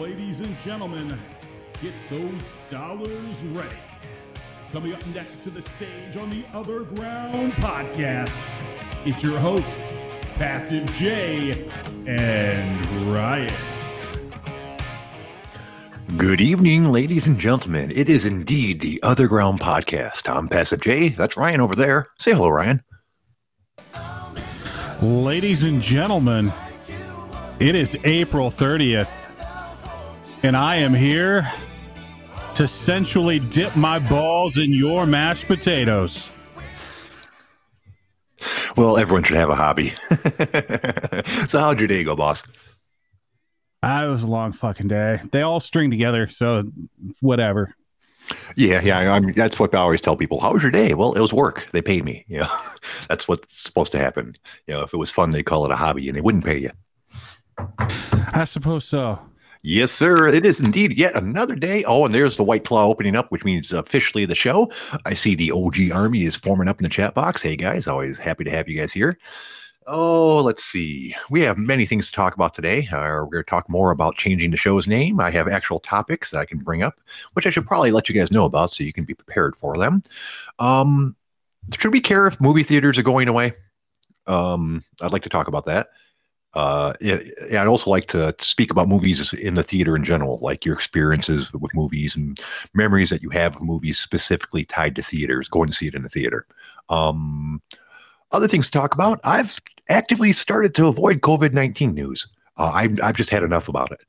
Ladies and gentlemen, get those dollars ready. Coming up next to the stage on the Other Ground podcast, it's your host, Passive J and Ryan. Good evening, ladies and gentlemen. It is indeed the Other Ground podcast. I'm Passive J. That's Ryan over there. Say hello, Ryan. Ladies and gentlemen, it is April 30th, and I am here to sensually dip my balls in your mashed potatoes. Well, everyone should have a hobby. so, how'd your day go, boss? Ah, it was a long fucking day. They all string together, so whatever. Yeah, yeah. I mean, that's what I always tell people. How was your day? Well, it was work. They paid me. You know, that's what's supposed to happen. You know, if it was fun, they'd call it a hobby, and they wouldn't pay you. I suppose so. Yes, sir. It is indeed yet another day. Oh, and there's the White Claw opening up, which means officially the show. I see the OG Army is forming up in the chat box. Hey, guys, always happy to have you guys here. Oh, let's see. We have many things to talk about today. Uh, we're going to talk more about changing the show's name. I have actual topics that I can bring up, which I should probably let you guys know about so you can be prepared for them. Um, should we care if movie theaters are going away? Um, I'd like to talk about that. Uh, I'd also like to speak about movies in the theater in general, like your experiences with movies and memories that you have of movies specifically tied to theaters, going to see it in the theater. Um, other things to talk about. I've actively started to avoid COVID 19 news. Uh, I've, I've just had enough about it.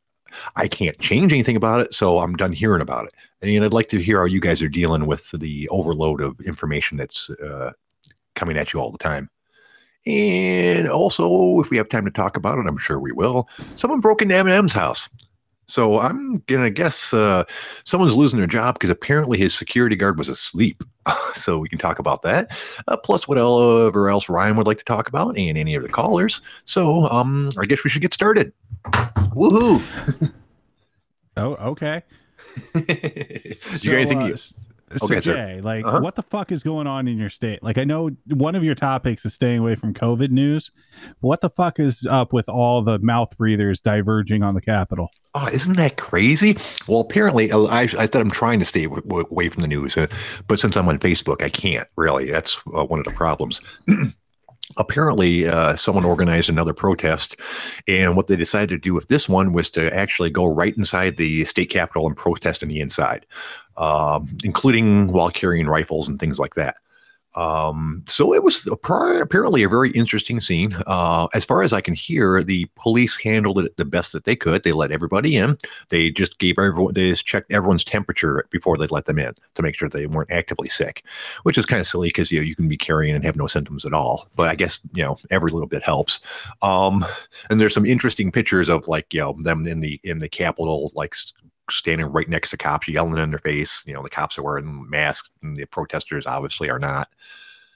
I can't change anything about it, so I'm done hearing about it. And I'd like to hear how you guys are dealing with the overload of information that's uh, coming at you all the time. And also, if we have time to talk about it, I'm sure we will. Someone broke into Eminem's house. So I'm gonna guess uh, someone's losing their job because apparently his security guard was asleep. so we can talk about that. Uh, plus, whatever else Ryan would like to talk about, and any of the callers. So um, I guess we should get started. Woohoo! oh, okay. Do you got anything? uh, you- s- Okay, so sir. Like, Uh-huh. what the fuck is going on in your state? Like, I know one of your topics is staying away from COVID news. What the fuck is up with all the mouth breathers diverging on the Capitol? Oh, isn't that crazy? Well, apparently, uh, I, I said I'm trying to stay w- w- away from the news, uh, but since I'm on Facebook, I can't really. That's uh, one of the problems. apparently, uh, someone organized another protest, and what they decided to do with this one was to actually go right inside the state capitol and protest in the inside, um, including while carrying rifles and things like that. Um, so it was apparently a very interesting scene. Uh, as far as I can hear, the police handled it the best that they could. They let everybody in. They just gave everyone, they just checked everyone's temperature before they let them in to make sure they weren't actively sick, which is kind of silly because you know, you can be carrying and have no symptoms at all. But I guess you know every little bit helps. Um, and there's some interesting pictures of like you know them in the in the Capitol, like standing right next to cops, yelling in their face. You know, the cops are wearing masks, and the protesters obviously are not.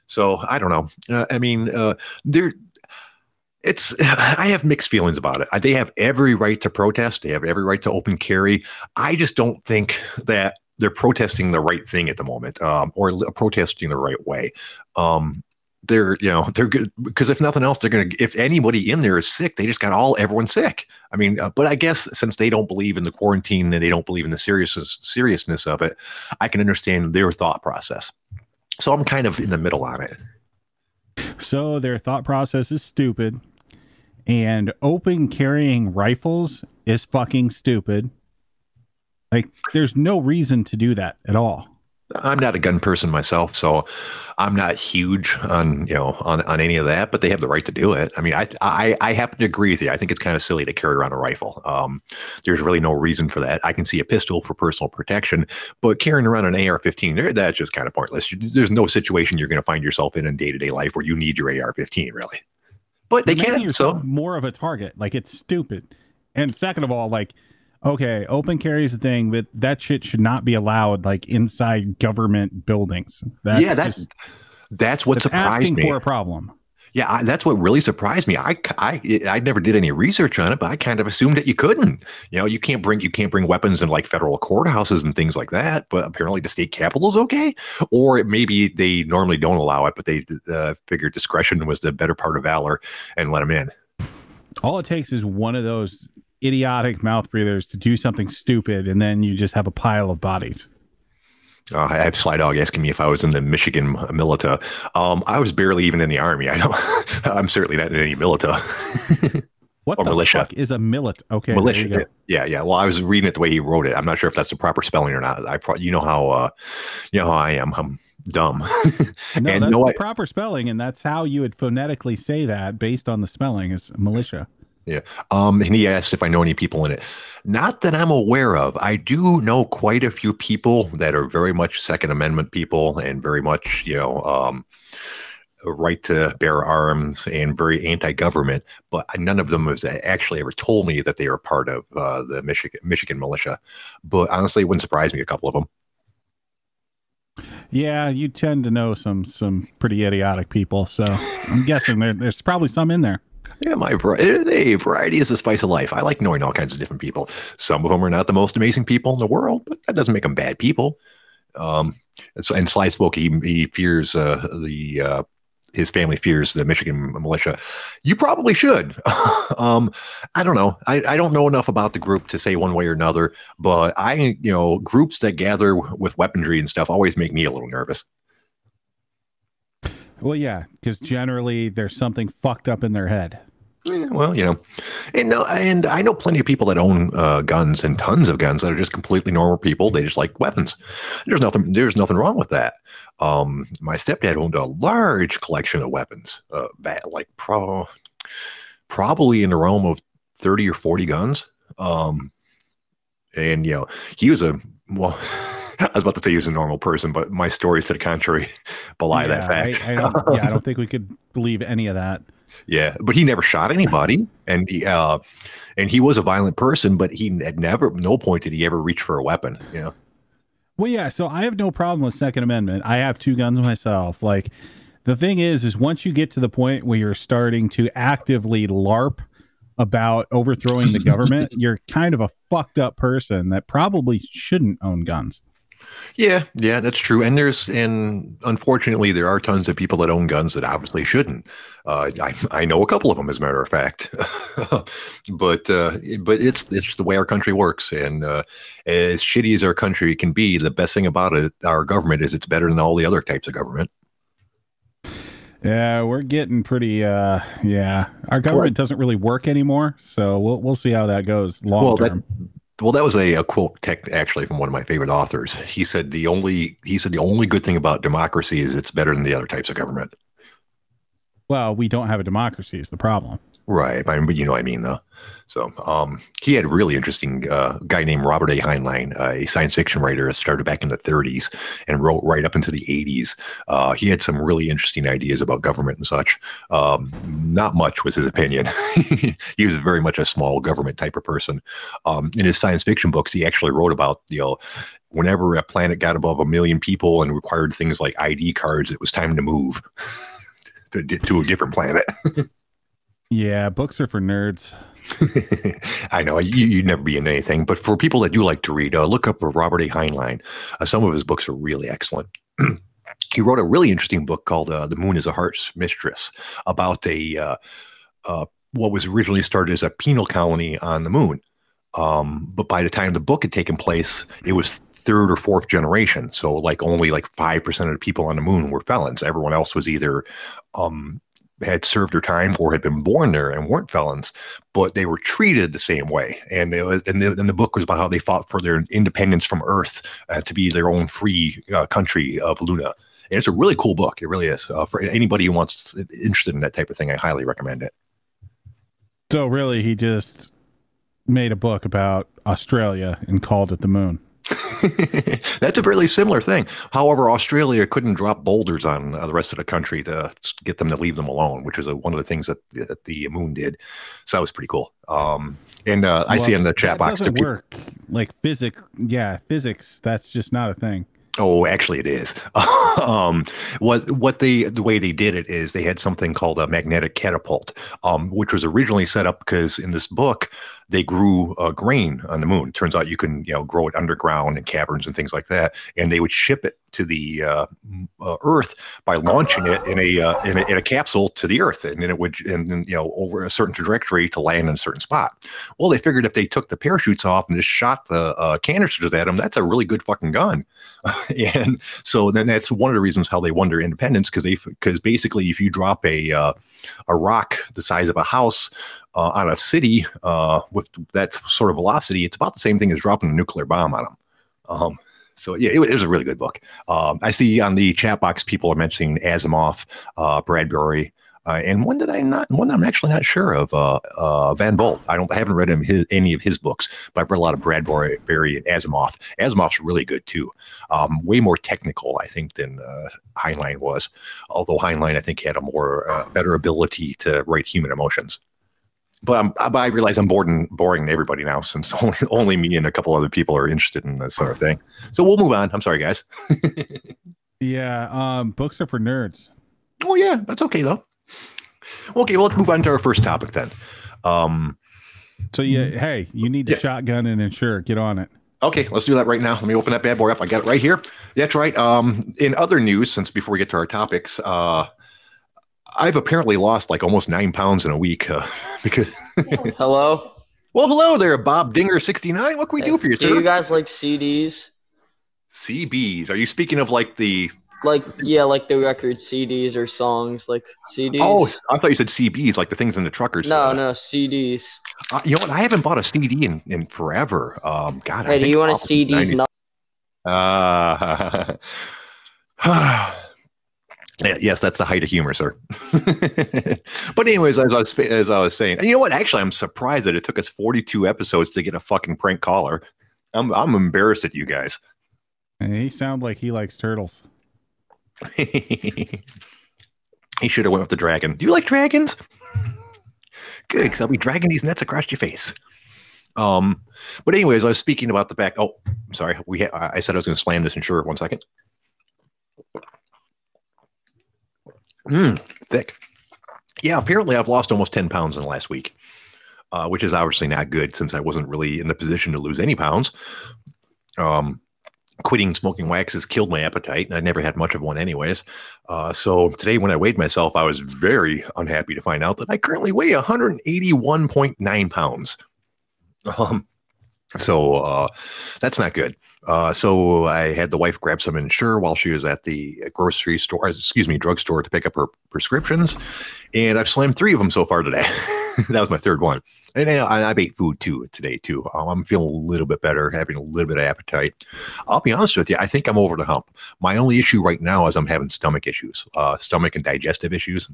So I don't know. Uh, I mean, uh, there. It's. I have mixed feelings about it. They have every right to protest. They have every right to open carry. I just don't think that they're protesting the right thing at the moment, um, or protesting the right way. Um, they're, you know, they're good because if nothing else, they're gonna. If anybody in there is sick, they just got all everyone sick. I mean, uh, but I guess since they don't believe in the quarantine and they don't believe in the seriousness seriousness of it, I can understand their thought process. So I'm kind of in the middle on it. So their thought process is stupid, and open carrying rifles is fucking stupid. Like, there's no reason to do that at all. I'm not a gun person myself, so I'm not huge on you know on, on any of that. But they have the right to do it. I mean, I I, I happen to agree with you. I think it's kind of silly to carry around a rifle. Um, there's really no reason for that. I can see a pistol for personal protection, but carrying around an AR-15, that's just kind of pointless. There's no situation you're going to find yourself in in day to day life where you need your AR-15, really. But they can. So more of a target. Like, it's stupid. And second of all, like, okay, open carry is a thing, but that shit should not be allowed like inside government buildings. That's yeah, that just, that's what that's surprised asking me. for a problem. Yeah, I, that's what really surprised me. I, I I never did any research on it, but I kind of assumed that you couldn't. You know, you can't bring you can't bring weapons in like federal courthouses and things like that. But apparently, the state capital is okay. Or maybe they normally don't allow it, but they uh, figured discretion was the better part of valor and let them in. All it takes is one of those idiotic mouth breathers to do something stupid, and then you just have a pile of bodies. Uh, I have Sly Dog asking me if I was in the Michigan militia. Um, I was barely even in the army. I don't. I'm certainly not in any militia. What Or the militia. fuck is a millet? Okay, there you militia. go. Yeah, yeah. Well, I was reading it the way he wrote it. I'm not sure if that's the proper spelling or not. I, pro- you know how, uh, you know how I am. I'm dumb. No, And that's no, the I- proper spelling, and that's how you would phonetically say that based on the spelling is militia. Um, and he asked if I know any people in it. Not that I'm aware of. I do know quite a few people that are very much Second Amendment people and very much, you know, um, right to bear arms and very anti-government. But none of them has actually ever told me that they are part of uh, the Michigan Michigan militia. But honestly, it wouldn't surprise me. A couple of them. Yeah, you tend to know some some pretty idiotic people, so I'm guessing there, there's probably some in there. Yeah, my hey, variety is the spice of life. I like knowing all kinds of different people. Some of them are not the most amazing people in the world, but that doesn't make them bad people. Um, and and Sly spoke. He he fears uh, the uh, his family fears the Michigan militia. You probably should. um, I don't know. I, I don't know enough about the group to say one way or another. But I, you know, groups that gather with weaponry and stuff always make me a little nervous. Well, yeah, because generally there's something fucked up in their head. Yeah, well, you know, and no, and I know plenty of people that own uh, guns and tons of guns that are just completely normal people. They just like weapons. There's nothing. There's nothing wrong with that. Um, my stepdad owned a large collection of weapons, uh, like pro, probably in the realm of thirty or forty guns. Um, and you know, he was a well. I was about to say he was a normal person, but my stories to the contrary belie that fact. I, I yeah, I don't think we could believe any of that. Yeah, but he never shot anybody, and he uh, and he was a violent person, but he had never, no point did he ever reach for a weapon. You know, Well, yeah. So I have no problem with Second Amendment. I have two guns myself. Like, the thing is, is once you get to the point where you're starting to actively LARP about overthrowing the government, you're kind of a fucked up person that probably shouldn't own guns. Yeah, yeah, that's true. And there's, and unfortunately, there are tons of people that own guns that obviously shouldn't. Uh, I I know a couple of them, as a matter of fact. but uh, but it's it's the way our country works, and uh, as shitty as our country can be, the best thing about it, our government, is it's better than all the other types of government. Yeah, we're getting pretty. uh Yeah, our government doesn't really work anymore, so we'll we'll see how that goes long Well, that- term. Well, that was a, a quote tech actually from one of my favorite authors. He said the only he said the only good thing about democracy is it's better than the other types of government. Well, we don't have a democracy is the problem. Right, I mean, but you know what I mean though. So um, he had a really interesting uh, guy named Robert A. Heinlein, uh, a science fiction writer, started back in the 30s and wrote right up into the 80s. Uh, he had some really interesting ideas about government and such. Um, not much was his opinion. he was very much a small government type of person. Um, in his science fiction books, he actually wrote about you know whenever a planet got above a million people and required things like ID cards, it was time to move to, to a different planet. Yeah, books are for nerds. I know you, you'd never be in anything, but for people that do like to read, uh, look up Robert A. Heinlein. Uh, some of his books are really excellent. he wrote a really interesting book called uh, "The Moon Is a Harsh Mistress" about a uh, uh, what was originally started as a penal colony on the moon. Um, but by the time the book had taken place, it was third or fourth generation. So, like only like five percent of the people on the moon were felons. Everyone else was either um, had served their time or had been born there and weren't felons but they were treated the same way. And they, and, the, and the book was about how they fought for their independence from Earth uh, to be their own free uh, country of Luna. And it's a really cool book. It really is. Uh, for anybody who wants interested in that type of thing, I highly recommend it. So really, he just made a book about Australia and called it the Moon. That's a really similar thing. However, Australia couldn't drop boulders on uh, the rest of the country to get them to leave them alone, which is a, one of the things that, that the moon did. So that was pretty cool. Um, and uh, I see in the chat box. doesn't work. Like physics, yeah, physics. That's just not a thing. Oh, actually, it is. um, what what they the way they did it is they had something called a magnetic catapult, um, which was originally set up because in this book they grew uh, grain on the moon. Turns out you can you know grow it underground in caverns and things like that, and they would ship it to the uh, uh, Earth by launching it in a, uh, in a in a capsule to the Earth, and then it would and then you know over a certain trajectory to land in a certain spot. Well, they figured if they took the parachutes off and just shot the uh, canisters at them, that's a really good fucking gun. and so then that's one of the reasons how they won their independence because they because basically if you drop a uh, a rock the size of a house uh, on a city uh, with that sort of velocity, it's about the same thing as dropping a nuclear bomb on them. Um, so yeah, it, it, was a really good book. Um, I see on the chat box people are mentioning Asimov, uh, Bradbury, uh, and one that I'm not, one I'm actually not sure of, uh, uh, Van Vogt. I don't, I haven't read him his, any of his books, but I've read a lot of Bradbury Barry, and Asimov. Asimov's really good too. Um, way more technical, I think, than uh, Heinlein was. Although Heinlein, I think, had a more uh, better ability to write human emotions. But, I'm, but I realize I'm boring, boring everybody now, since only, only me and a couple other people are interested in this sort of thing. So we'll move on. I'm sorry, guys. yeah, um, books are for nerds. Oh yeah, that's okay though. Okay, well, let's move on to our first topic then. Um, so yeah, hey, you need the yeah. shotgun and Ensure. Get on it. Okay, let's do that right now. Let me open that bad boy up. I got it right here. That's right. Um, in other news, since before we get to our topics, uh, I've apparently lost like almost nine pounds in a week uh, because. hello. Well, hello there, Bob Dinger sixty nine. What can we do for you, do sir? You guys like CDs? CBs. Are you speaking of like the like yeah, like the record CDs or songs, like CDs. Oh, I thought you said CBs, like the things in the truckers. No, no CDs. Uh, you know what? I haven't bought a CD in, in forever. Um, God, hey, do you want a CDs? Not- uh, yes, that's the height of humor, sir. but anyways, as I was as I was saying, you know what? Actually, I'm surprised that it took us 42 episodes to get a fucking prank caller. I'm I'm embarrassed at you guys. And he sounds like he likes turtles. he should have went with the dragon. Do you like dragons? Good, because I'll be dragging these nets across your face. Um, but anyways, I was speaking about the back. Oh, I'm sorry. We ha- I said I was going to slam this insurer. One second. Mmm, thick. Yeah, apparently I've lost almost 10 pounds in the last week, uh, which is obviously not good since I wasn't really in the position to lose any pounds. Um, quitting smoking wax has killed my appetite. And I never had much of one, anyways. Uh, so today, when I weighed myself, I was very unhappy to find out that I currently weigh 181.9 pounds. Um, so uh, that's not good. Uh, so I had the wife grab some Ensure while she was at the grocery store, excuse me, drugstore to pick up her prescriptions, and I've slammed three of them so far today. that was my third one, and I, I ate food too today too. Um, I'm feeling a little bit better, having a little bit of appetite. I'll be honest with you, I think I'm over the hump. My only issue right now is I'm having stomach issues, uh, stomach and digestive issues.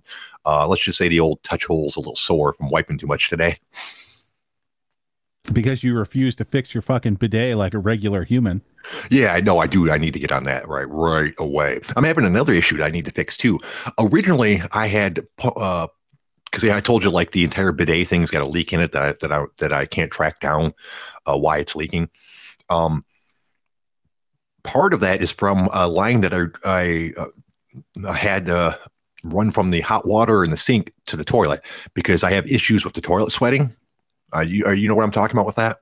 Uh, let's just say the old touch hole's a little sore from wiping too much today because you refuse to fix your fucking bidet like a regular human. Yeah, I know. I do. I need to get on that right right away. I'm having another issue that I need to fix too. Originally, I had uh, because yeah, I told you like the entire bidet thing's got a leak in it that I, that I that I can't track down uh, why it's leaking. Um, part of that is from a line that I I, uh, had uh, run from the hot water in the sink to the toilet because I have issues with the toilet sweating. Uh, you, you know what I'm talking about with that?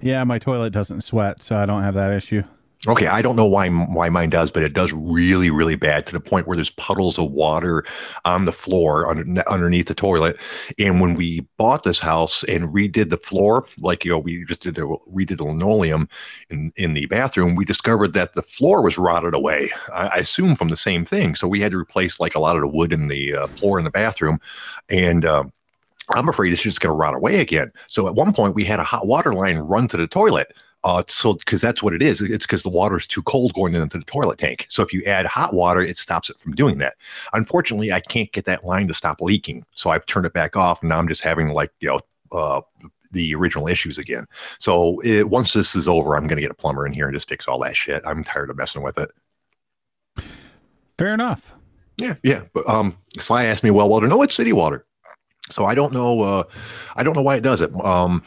Yeah, my toilet doesn't sweat, so I don't have that issue. Okay, I don't know why why mine does, but it does really really bad to the point where there's puddles of water on the floor under, underneath the toilet. And when we bought this house and redid the floor, like you know, we just did a, redid the linoleum in in the bathroom, we discovered that the floor was rotted away. I, I assume from the same thing. So we had to replace like a lot of the wood in the uh, floor in the bathroom, and. Uh, I'm afraid it's just going to rot away again. So at one point, we had a hot water line run to the toilet. Uh, so because that's what it is. It's because the water is too cold going into the toilet tank. So if you add hot water, it stops it from doing that. Unfortunately, I can't get that line to stop leaking. So I've turned it back off, and now I'm just having like you know uh, the original issues again. So it, once this is over, I'm going to get a plumber in here and just fix all that shit. I'm tired of messing with it. Fair enough. Yeah, yeah. But um, Sly asked me, well, well, no, it's city water. So I don't know. Uh, I don't know why it does it. Um,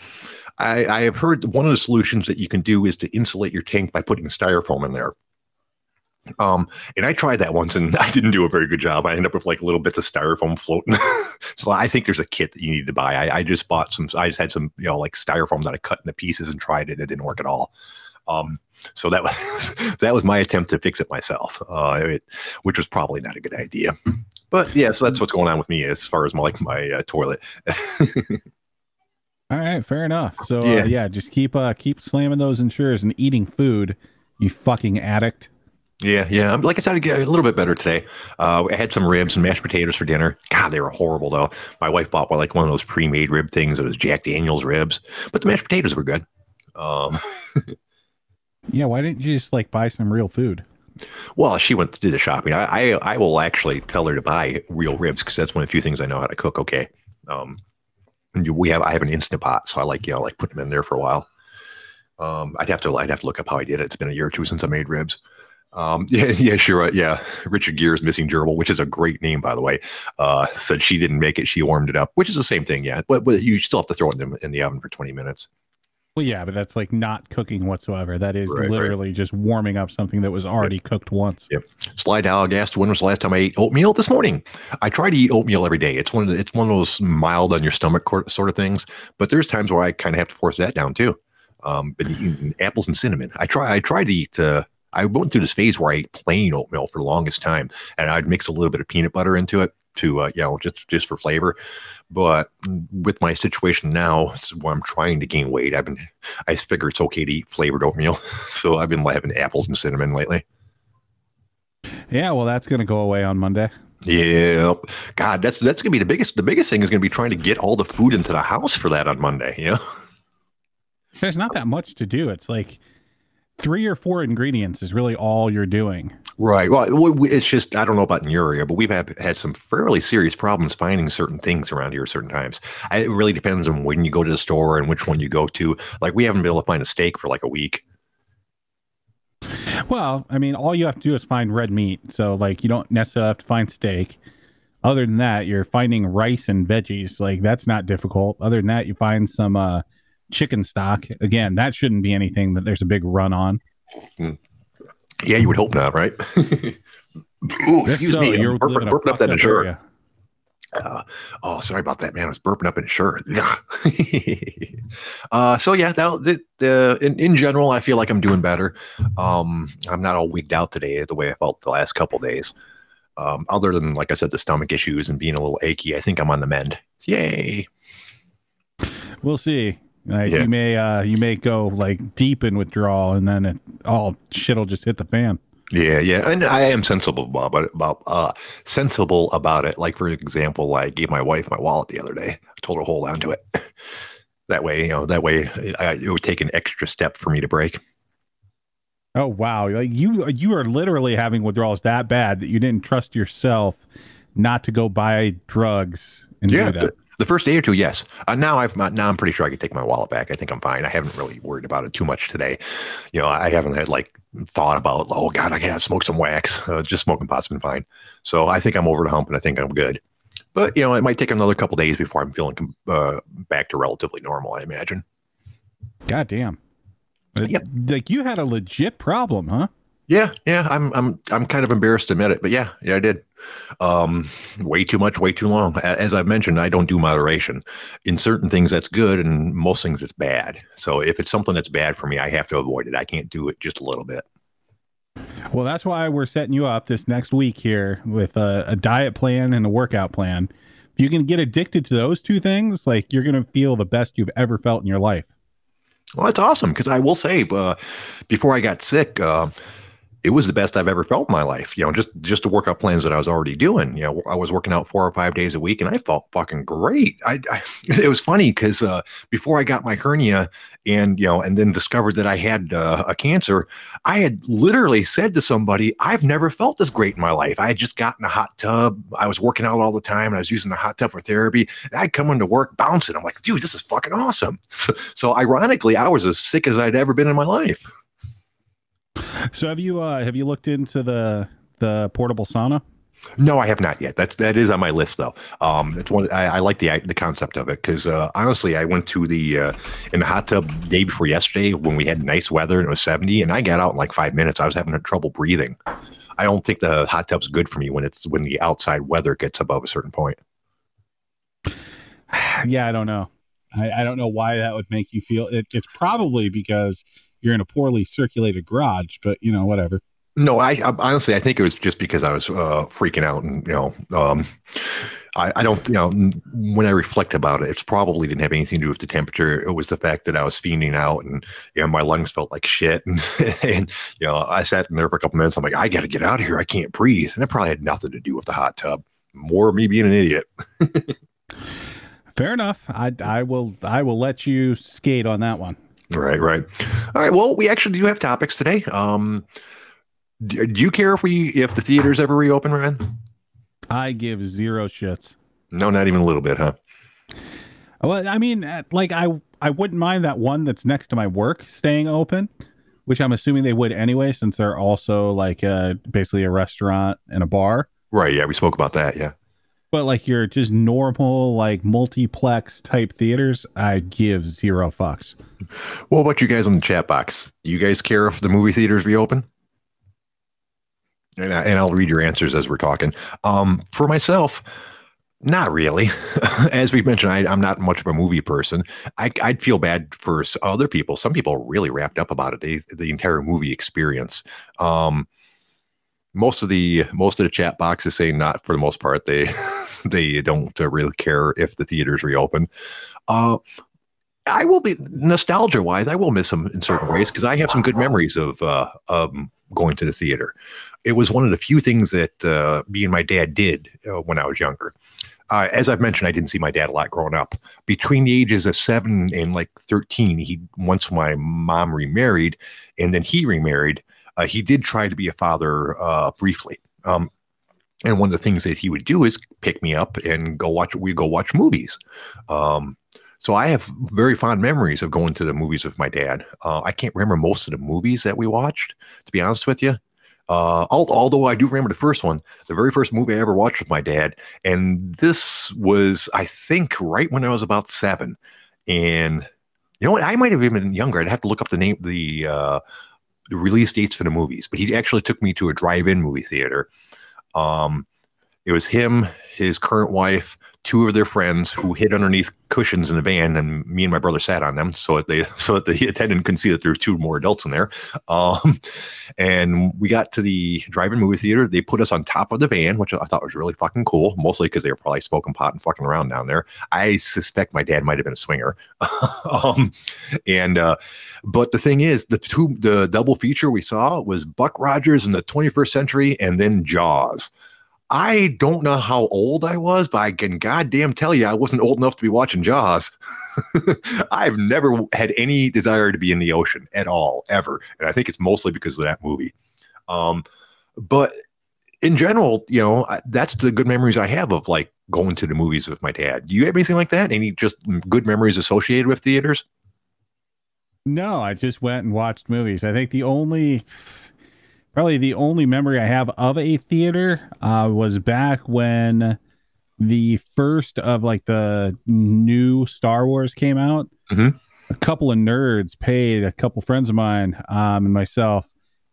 I, I have heard one of the solutions that you can do is to insulate your tank by putting styrofoam in there. Um, and I tried that once and I didn't do a very good job. I ended up with like little bits of styrofoam floating. so I think there's a kit that you need to buy. I, I just bought some, I just had some, you know, like styrofoam that I cut into pieces and tried it. It didn't work at all. Um, so that was, that was my attempt to fix it myself, uh, it, which was probably not a good idea. But yeah, so that's what's going on with me as far as my, like my uh, toilet. All right, fair enough. So Yeah. uh, yeah, just keep uh keep slamming those insurers and eating food, you fucking addict. Yeah, yeah. I'm- Like I said, I get a little bit better today. Uh, I had some ribs and mashed potatoes for dinner. God, they were horrible though. My wife bought one, like one of those pre-made rib things. It was Jack Daniel's ribs, but the mashed potatoes were good. Um, Yeah, why didn't you just like buy some real food? Well, she went to do the shopping. I, I, I will actually tell her to buy real ribs because that's one of the few things I know how to cook. Okay. Um, and we have I have an instant pot, so I like you know like putting them in there for a while. Um, I'd have to I'd have to look up how I did it. It's been a year or two since I made ribs. Um, yeah, yeah, sure. uh, Yeah. Richard Gere's Missing Gerbil, which is a great name, by the way, uh, said she didn't make it. She warmed it up, which is the same thing. Yeah. But, but you still have to throw it in the, in the oven for 20 minutes. Well, yeah, but that's like not cooking whatsoever. That is Right, right. literally just warming up something that was already cooked once. Yep. Sly Dog asked when was the last time I ate oatmeal this morning. I try to eat oatmeal every day. It's one of the, it's one of those mild on your stomach sort of things. But there's times where I kind of have to force that down too. Um, been apples and cinnamon. I try I try to eat. Uh, I went through this phase where I ate plain oatmeal for the longest time, and I'd mix a little bit of peanut butter into it to uh, you know just just for flavor. But with my situation now, where I'm trying to gain weight. I've been I figure it's okay to eat flavored oatmeal, so I've been having apples and cinnamon lately. Yeah, well, that's gonna go away on Monday. Yeah, God, that's that's gonna be the biggest. The biggest thing is gonna be trying to get all the food into the house for that on Monday. You know, There's not that much to do. It's like three or four ingredients is really all you're doing. right? Well, we- we- it's just I don't know about in your area, but we've had had some fairly serious problems finding certain things around here at certain times. I, it really depends on when you go to the store and which one you go to. Like we haven't been able to find a steak for like a week. Well, I mean, all you have to do is find red meat. So, like, you don't necessarily have to find steak. Other than that, you're finding rice and veggies. Like, that's not difficult. Other than that, you find some uh, chicken stock. Again, that shouldn't be anything that there's a big run on. Yeah, you would hope not, right? Ooh, excuse So, me, you're burping, burping up that insurer. Uh, oh, sorry about that, man. I was burping up in a shirt. uh, so yeah, that, the, the, in, in general, I feel like I'm doing better. Um, I'm not all wigged out today the way I felt the last couple days. Um, other than, like I said, the stomach issues and being a little achy, I think I'm on the mend. Yay. We'll see. Like, Yeah. You may uh, you may go like deep in withdrawal, and then it, all shit will just hit the fan. Yeah, yeah, and I am sensible about it. About uh, sensible about it. Like for example, I gave my wife my wallet the other day. I told her to hold on to it. that way, you know, that way I, it would take an extra step for me to break. Oh wow! Like you you are literally having withdrawals that bad that you didn't trust yourself not to go buy drugs and Yeah, do that. The, first day or two, yes. Uh, now I've now I'm pretty sure I can take my wallet back. I think I'm fine. I haven't really worried about it too much today. You know, I haven't had like thought about oh god, I gotta smoke some wax. Uh, just smoking pot's been fine. So I think I'm over the hump, and I think I'm good. But you know, it might take another couple days before I'm feeling com- uh, back to relatively normal. I imagine. God damn! Yep. Like you had a legit problem, huh? Yeah, yeah. I'm I'm I'm kind of embarrassed to admit it, but yeah, yeah, I did. Um, way too much, way too long. As I've mentioned, I don't do moderation. In certain things, that's good, and most things, it's bad. So if it's something that's bad for me, I have to avoid it. I can't do it just a little bit. Well, that's why we're setting you up this next week here with a, a diet plan and a workout plan. If you can get addicted to those two things, like you're gonna feel the best you've ever felt in your life. Well, that's awesome because I will say, uh, before I got sick, uh, it was the best I've ever felt in my life. You know, just just the workout plans that I was already doing. You know, I was working out four or five days a week, and I felt fucking great. I, I it was funny because uh, before I got my hernia, and you know, and then discovered that I had uh, a cancer, I had literally said to somebody, "I've never felt this great in my life." I had just gotten a hot tub. I was working out all the time, and I was using the hot tub for therapy. And I'd come into work bouncing. I'm like, "Dude, this is fucking awesome." So, so ironically, I was as sick as I'd ever been in my life. So have you uh have you looked into the the portable sauna? No, I have not yet. That's that is on my list though. Um, it's one I, I like the the concept of it because uh, honestly, I went to the uh, in the hot tub day before yesterday when we had nice weather and it was seventy, and I got out in like five minutes. I was having trouble breathing. I don't think the hot tub's good for me when it's when the outside weather gets above a certain point. yeah, I don't know. I, I don't know why that would make you feel. It, it's probably because you're in a poorly circulated garage, but you know, whatever. No, I, I honestly I think it was just because I was uh, freaking out, and you know, um, I, I don't, you know, when I reflect about it, it's probably didn't have anything to do with the temperature. It was the fact that I was fiending out, and you know, my lungs felt like shit, and, and you know, I sat in there for a couple minutes. I'm like, I got to get out of here. I can't breathe, and it probably had nothing to do with the hot tub. More me being an idiot. Fair enough. I I will I will let you skate on that one. Right, right. All right. Well, we actually do have topics today. Um, do, do you care if we if the theaters ever reopen, Ryan? I give zero shits. No, not even a little bit, huh? Well, I mean, uh, like I I wouldn't mind that one that's next to my work staying open, which I'm assuming they would anyway, since they're also like uh, basically a restaurant and a bar. Right. Yeah, we spoke about that. Yeah. But like your just normal like multiplex type theaters, I give zero fucks. What about you guys in the chat box? Do you guys care if the movie theaters reopen? And, I, and I'll read your answers as we're talking. Um, for myself, not really. As we've mentioned, I, am not much of a movie person. I, would feel bad for other people. Some people are really wrapped up about it. They, the entire movie experience. Um, most of the most of the chat box is saying not for the most part. They they don't uh, really care if the theaters reopen. Uh, I will be nostalgia wise. I will miss them in certain ways because I have some good memories of uh, um, going to the theater. It was one of the few things that uh, me and my dad did uh, when I was younger. Uh, as I've mentioned, I didn't see my dad a lot growing up. Between the ages of seven and like thirteen, he once my mom remarried, and then he remarried. Uh, he did try to be a father uh, briefly. Um, and one of the things that he would do is pick me up and go watch. We go watch movies. Um, so I have very fond memories of going to the movies with my dad. Uh, I can't remember most of the movies that we watched, to be honest with you. Uh, although I do remember the first one, the very first movie I ever watched with my dad, and this was, I think, right when I was about seven. And you know what? I might have even been younger. I'd have to look up the name, the, uh, the release dates for the movies. But he actually took me to a drive-in movie theater. Um, it was him, his current wife, two of their friends who hid underneath cushions in the van, and me and my brother sat on them so that they so that the attendant couldn't see that there was two more adults in there. Um, and we got to the drive-in movie theater. They put us on top of the van, which I thought was really fucking cool, mostly because they were probably smoking pot and fucking around down there. I suspect my dad might have been a swinger. um, and uh, but the thing is, the two the double feature we saw was Buck Rogers in the 21st century, and then Jaws. I don't know how old I was, but I can goddamn tell you I wasn't old enough to be watching Jaws. I've never had any desire to be in the ocean at all, ever. And I think it's mostly because of that movie. Um, but in general, you know, that's the good memories I have of like going to the movies with my dad. Do you have anything like that? Any just good memories associated with theaters? No, I just went and watched movies. I think the only probably the only memory I have of a theater uh, was back when the first of like the new Star Wars came out. Mm-hmm. A couple of nerds paid a couple friends of mine um, and myself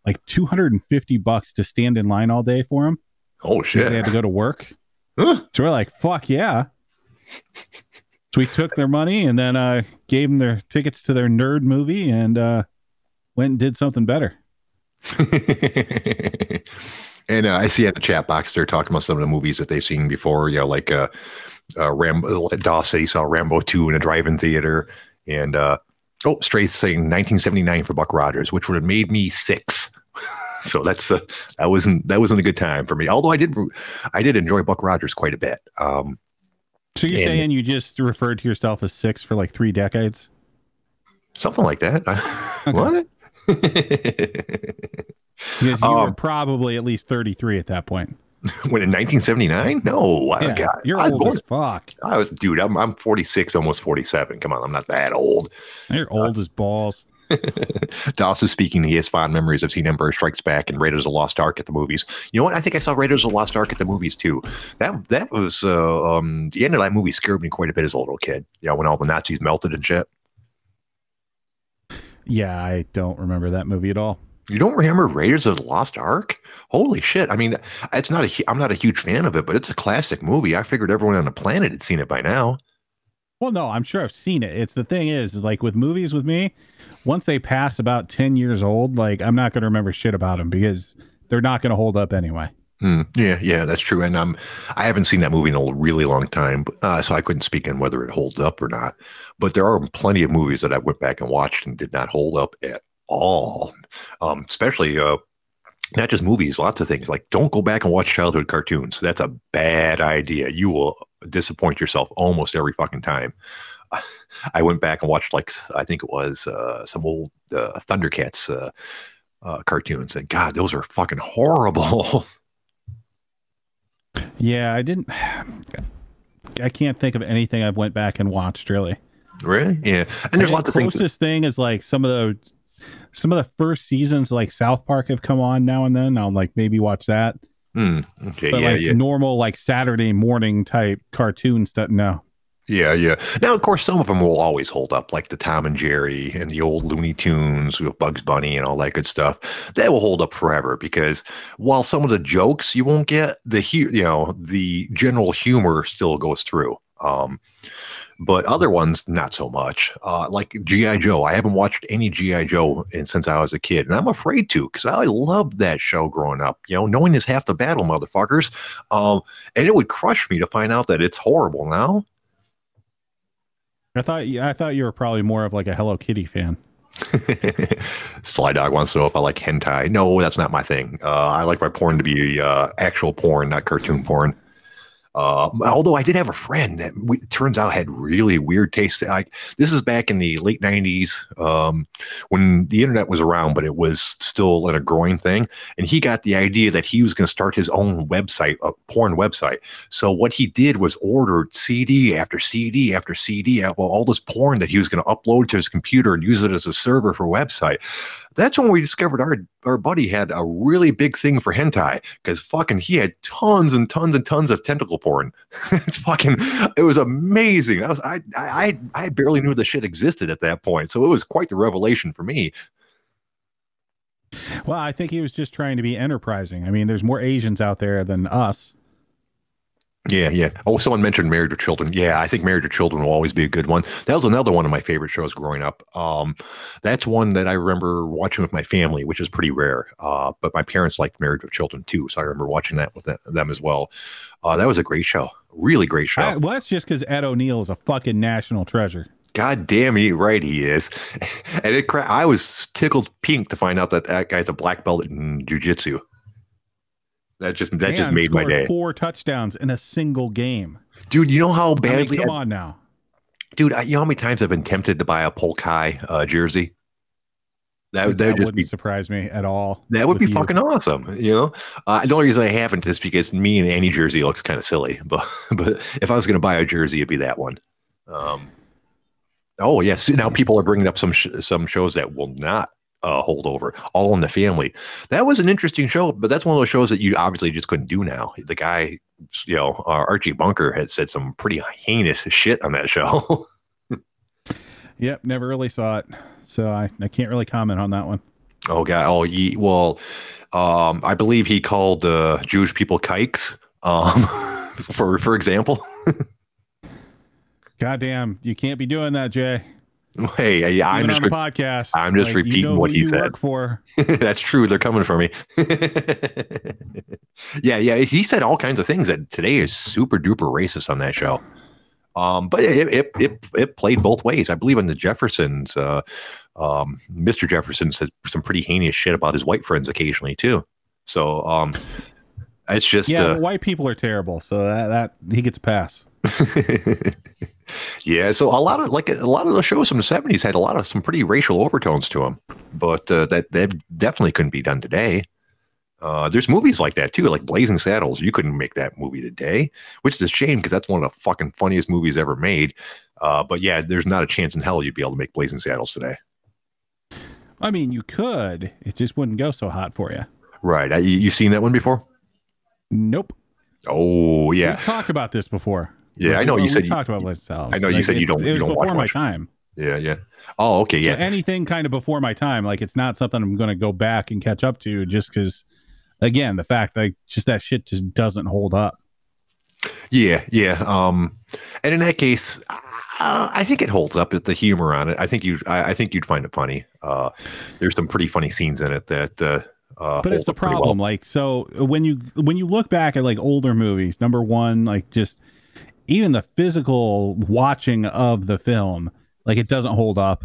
like 250 bucks to stand in line all day for them. Oh shit! They had to go to work. Huh? So we're like, fuck yeah. So we took their money and then uh, gave them their tickets to their nerd movie and uh, went and did something better. and uh, I see at the chat box they're talking about some of the movies that they've seen before. You know, like uh, uh, Rambo. Doss said he saw Rambo two in a drive-in theater, and uh, oh, Stray saying 1979 for Buck Rogers, which would have made me six. so that's uh, that wasn't that wasn't a good time for me. Although I did I did enjoy Buck Rogers quite a bit. Um, so you're and, saying you just referred to yourself as six for like three decades? Something like that. Okay. what? you um, were probably at least 33 at that point. When in 1979? No, yeah, God, you're I old born, as fuck. I was, dude. I'm I'm 46, almost 47. Come on, I'm not that old. You're old uh, as balls. Doss is speaking. He has fond memories. I've seen Empire Strikes Back and Raiders of the Lost Ark at the movies. You know what? I think I saw Raiders of the Lost Ark at the movies too. That that was uh, um, the end of that movie scared me quite a bit as a little kid. You know, when all the Nazis melted and shit. Yeah, I don't remember that movie at all. You don't remember Raiders of the Lost Ark? Holy shit! I mean, it's not a. I'm not a huge fan of it, but it's a classic movie. I figured everyone on the planet had seen it by now. Well, no, I'm sure I've seen it. It's the thing is, is like with movies with me, once they pass about 10 years old, like I'm not going to remember shit about them because they're not going to hold up anyway. Hmm. Yeah, yeah, that's true. And um, I haven't seen that movie in a really long time, uh, so I couldn't speak on whether it holds up or not. But there are plenty of movies that I went back and watched and did not hold up at all. Um, especially uh, not just movies, lots of things. Like don't go back and watch childhood cartoons. That's a bad idea. You will disappoint yourself almost every fucking time. I went back and watched like I think it was uh, some old uh, Thundercats uh, uh, cartoons, and God, those are fucking horrible. Yeah, I didn't. I can't think of anything I've went back and watched really. Really? Yeah. And there's I lots of things. The closest thing is like some of the some of the first seasons, like South Park, have come on now and then. I'll like maybe watch that, Hmm, okay. but yeah, like yeah. normal like Saturday morning type cartoon stuff. No, Yeah, yeah. Now, of course, some of them will always hold up, like the Tom and Jerry and the old Looney Tunes with Bugs Bunny and all that good stuff. That will hold up forever because while some of the jokes you won't get, the hu- you know the general humor still goes through. Um, but other ones, not so much. Uh, like GI Joe, I haven't watched any GI Joe in, since I was a kid, and I'm afraid to because I loved that show growing up. You know, knowing is half the battle, motherfuckers. Um, and it would crush me to find out that it's horrible now. I thought I thought you were probably more of like a Hello Kitty fan. Sly Dog wants to know if I like hentai. No, that's not my thing. Uh, I like my porn to be uh, actual porn, not cartoon porn. Uh, although I did have a friend that we, turns out had really weird taste. Like this is back in the late '90s um, when the internet was around, but it was still in a growing thing. And he got the idea that he was going to start his own website, a porn website. So what he did was ordered CD after CD after CD, well, all this porn that he was going to upload to his computer and use it as a server for website. That's when we discovered our our buddy had a really big thing for hentai because fucking he had tons and tons and tons of tentacle porn. it's fucking it was amazing. I was I I I barely knew the shit existed at that point, so it was quite the revelation for me. Well, I think he was just trying to be enterprising. I mean, there's more Asians out there than us. Yeah, yeah. Oh, someone mentioned Married with Children. Yeah, I think Married with Children will always be a good one. That was another one of my favorite shows growing up. Um, that's one that I remember watching with my family, which is pretty rare. Uh, but my parents liked Married with Children too, so I remember watching that with them, as well. Uh, that was a great show, really great show. I- well, that's just because Ed O'Neill is a fucking national treasure. God damn, he right he is. And it, cra- I was tickled pink to find out that that guy's a black belt in jujitsu. That just that just made my day, Four touchdowns in a single game. dude. You know how badly? I mean, badly come on now. dude. I, you know how many times I've been tempted to buy a Polk High uh, jersey. That would that that would just wouldn't be surprise me at all. that would be you. fucking awesome. You know, uh, the only reason I haven't is because me and any jersey looks kind of silly. But but if I was going to buy a jersey, it'd be that one. Um. Oh yes, now people are bringing up some sh- some shows that will not uh, hold over. All in the Family. That was an interesting show, but that's one of those shows that you obviously just couldn't do now. The guy, you know, uh, Archie Bunker had said some pretty heinous shit on that show. Yep, never really saw it, so I, I can't really comment on that one. Oh god. Oh, ye, well, um, I believe he called uh, Jewish people kikes. Um, for for example. Goddamn, you can't be doing that, Jay. Hey, I, I'm Even just on the podcast. I'm just you repeating know what he said. For. That's true. They're coming for me. yeah, yeah. He said all kinds of things that today is super duper racist on that show. Um, but it, it it it played both ways. I believe in the Jeffersons. Uh, um, Mr. Jefferson said some pretty heinous shit about his white friends occasionally too. So um, it's just yeah, uh, white people are terrible, so that, that he gets a pass. yeah, so a lot of like a lot of the shows from the seventies had a lot of some pretty racial overtones to them, but uh, that that definitely couldn't be done today. Uh, there's movies like that too, like Blazing Saddles. You couldn't make that movie today, which is a shame because that's one of the fucking funniest movies ever made. Uh, but yeah, there's not a chance in hell you'd be able to make Blazing Saddles today. I mean, you could. It just wouldn't go so hot for you. Right? I, you, you seen that one before? Nope. Oh yeah, We've talked about this before. Yeah. I know you said you, talked about Saddles. I know you said you don't- It you was don't watch before my much. time. Yeah, yeah. Oh, okay, So yeah. anything kind of before my time, like it's not something I'm going to go back and catch up to just because, again, the fact that just that shit just doesn't hold up. Yeah, yeah. Um, and in that case, uh, I think it holds up. With the humor on it, I think you, I, I think you'd find it funny. Uh, there's some pretty funny scenes in it that. Uh, uh, but it's the pretty well. problem like so when you when you look back at like older movies number one like just even the physical watching of the film like it doesn't hold up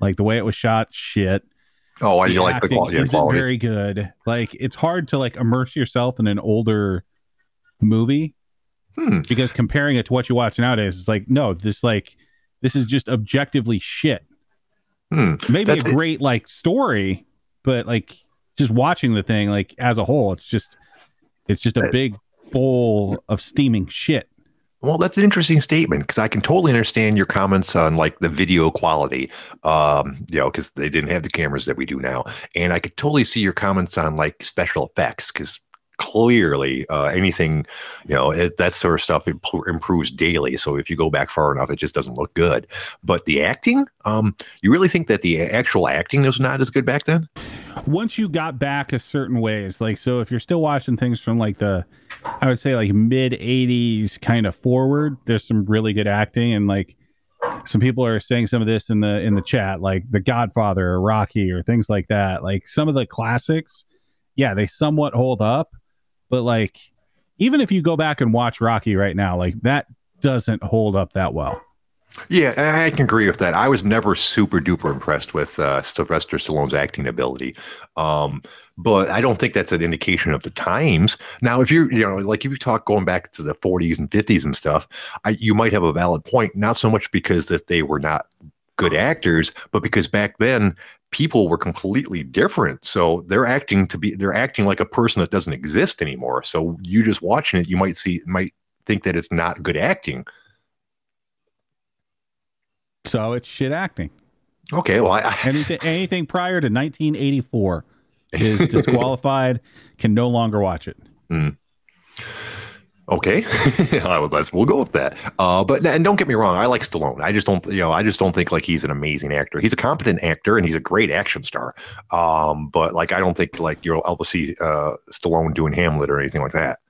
like the way it was shot shit Oh, I The you like the quality. Isn't quality. very good like it's hard to like immerse yourself in an older movie Hmm. because comparing it to what you watch nowadays it's like no this like this is just objectively shit Hmm. maybe That's a it. great like story but like just watching the thing like as a whole it's just it's just a big bowl of steaming shit Well, that's an interesting statement because I can totally understand your comments on like the video quality, um, you know, because they didn't have the cameras that we do now, and I could totally see your comments on like special effects because clearly uh, anything, you know, it, that sort of stuff imp- improves daily. So if you go back far enough, it just doesn't look good. But the acting, um, you really think that the actual acting was not as good back then? Once you got back a certain ways like so if you're still watching things from like the i would say like mid 80s kind of forward there's some really good acting and like some people are saying some of this in the in the chat like the godfather or rocky or things like that. Like some of the classics yeah they somewhat hold up but like even if you go back and watch rocky right now like that doesn't hold up that well Yeah, and I can agree with that. I was never super duper impressed with uh, Sylvester Stallone's acting ability, um, but I don't think that's an indication of the times. Now, if you're, you know, like if you talk going back to the 40s and 50s and stuff, I, you might have a valid point. Not so much because that they were not good actors, but because back then people were completely different. So they're acting to be, they're acting like a person that doesn't exist anymore. So you just watching it, you might see, might think that it's not good acting. So it's shit acting Okay, well, I, anything anything prior to 1984 is disqualified can no longer watch it Okay, well, let's we'll go with that. Uh, but and don't get me wrong, I like Stallone. I just don't, you know, I just don't think like he's an amazing actor. He's a competent actor and he's a great action star. Um, but like I don't think like you'll ever see uh, Stallone doing Hamlet or anything like that.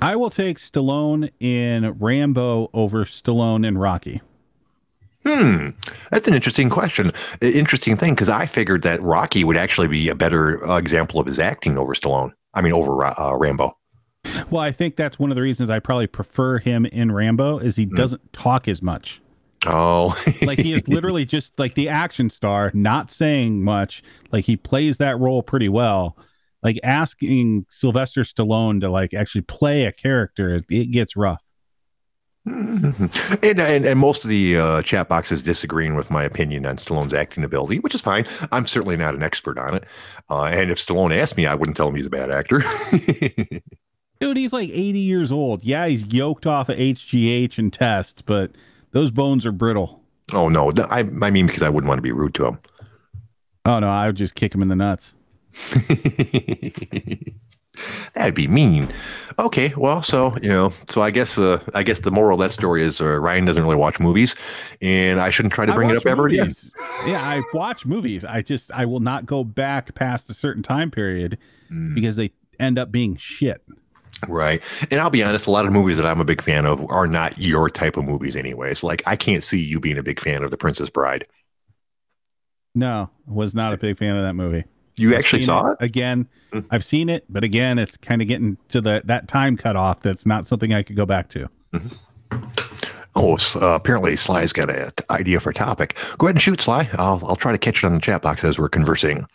I will take Stallone in Rambo over Stallone in Rocky. Hmm, that's an interesting question. Interesting thing because I figured that Rocky would actually be a better uh, example of his acting over Stallone. I mean, over uh, Rambo. Well, I think that's one of the reasons I probably prefer him in Rambo is he doesn't talk as much. Oh, Like he is literally just like the action star, not saying much. Like he plays that role pretty well. Like asking Sylvester Stallone to like actually play a character, it gets rough. Mhm. and, and and most of the uh, chat boxes disagreeing with my opinion on Stallone's acting ability, which is fine. I'm certainly not an expert on it. Uh, and if Stallone asked me, I wouldn't tell him he's a bad actor. Dude, he's like 80 years old. Yeah, he's yoked off of HGH and test, but those bones are brittle. oh no, I I mean because I wouldn't want to be rude to him. Oh no, I would just kick him in the nuts. That'd be mean. Okay, well, so you know, so I guess uh, I guess the moral of that story is uh, Ryan doesn't really watch movies, and I shouldn't try to bring it up ever again. Yeah, I watch movies. I just I will not go back past a certain time period Mm. because they end up being shit. Right. And I'll be honest, a lot of movies that I'm a big fan of are not your type of movies anyways. Like I can't see you being a big fan of The Princess Bride. No, was not a big fan of that movie. You I've actually saw it? again. Mm. I've seen it, but again, it's kind of getting to the that time cutoff. That's not something I could go back to. Oh, s- uh, apparently Sly's got an idea for a topic. Go ahead and shoot, Sly. I'll I'll try to catch it on the chat box as we're conversing.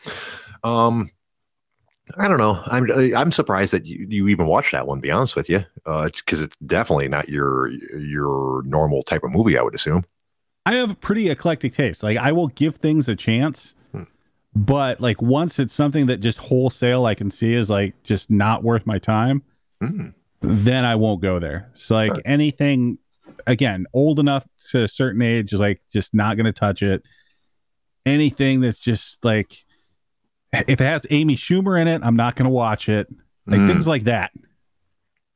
Um, I don't know. I'm I'm surprised that you, you even watched that one. To be honest with you, because it's definitely not your your normal type of movie. I would assume. I have pretty eclectic taste. Like I will give things a chance. But like once it's something that just wholesale I can see is like just not worth my time, Hmm. then I won't go there. So like Sure. anything again, old enough to a certain age, is like just not gonna touch it. Anything that's just like if it has Amy Schumer in it, I'm not gonna watch it. Like Hmm. things like that.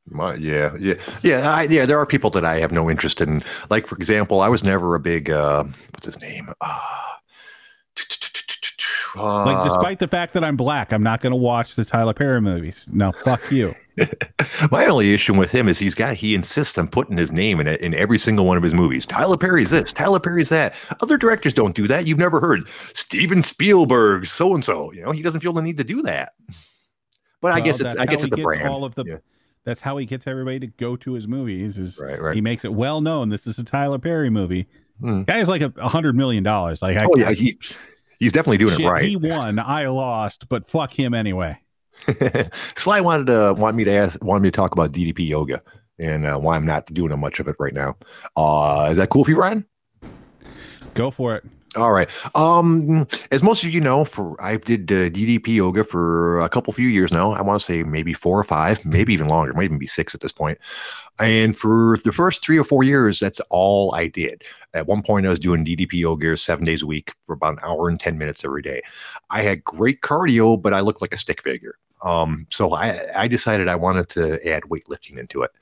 My, yeah, yeah, yeah, I, yeah. There are people that I have no interest in. Like, for example, I was never a big uh, what's his name? Uh, like, uh, despite the fact that I'm black, I'm not going to watch the Tyler Perry movies. No, fuck you. My only issue with him is he's got he insists on putting his name in it in every single one of his movies. Tyler Perry's this, Tyler Perry's that. Other directors don't do that. You've never heard Steven Spielberg, so and so. You know, he doesn't feel the need to do that. But I guess it's I guess it's the brand. All of the, Yeah. That's how he gets everybody to go to his movies. Is Right, right. he makes it well known this is a Tyler Perry movie. Hmm. Guy's like a a hundred million dollars. Like, I, Oh yeah, he he's definitely doing shit, it right. he won, I lost, but fuck him anyway. Sly wanted to want me to ask wanted me to talk about DDP yoga and uh, why I'm not doing much of it right now. Uh, is that cool for you, Ryan? Go for it. All right. Um, as most of you know, for I did uh, DDP yoga for a couple few years now. I want to say maybe four or five, maybe even longer. It might even be six at this point. And for the first three or four years, that's all I did. At one point, I was doing DDP yoga seven days a week for about an hour and ten minutes every day. I had great cardio, but I looked like a stick figure. Um, so I, I decided I wanted to add weightlifting into it.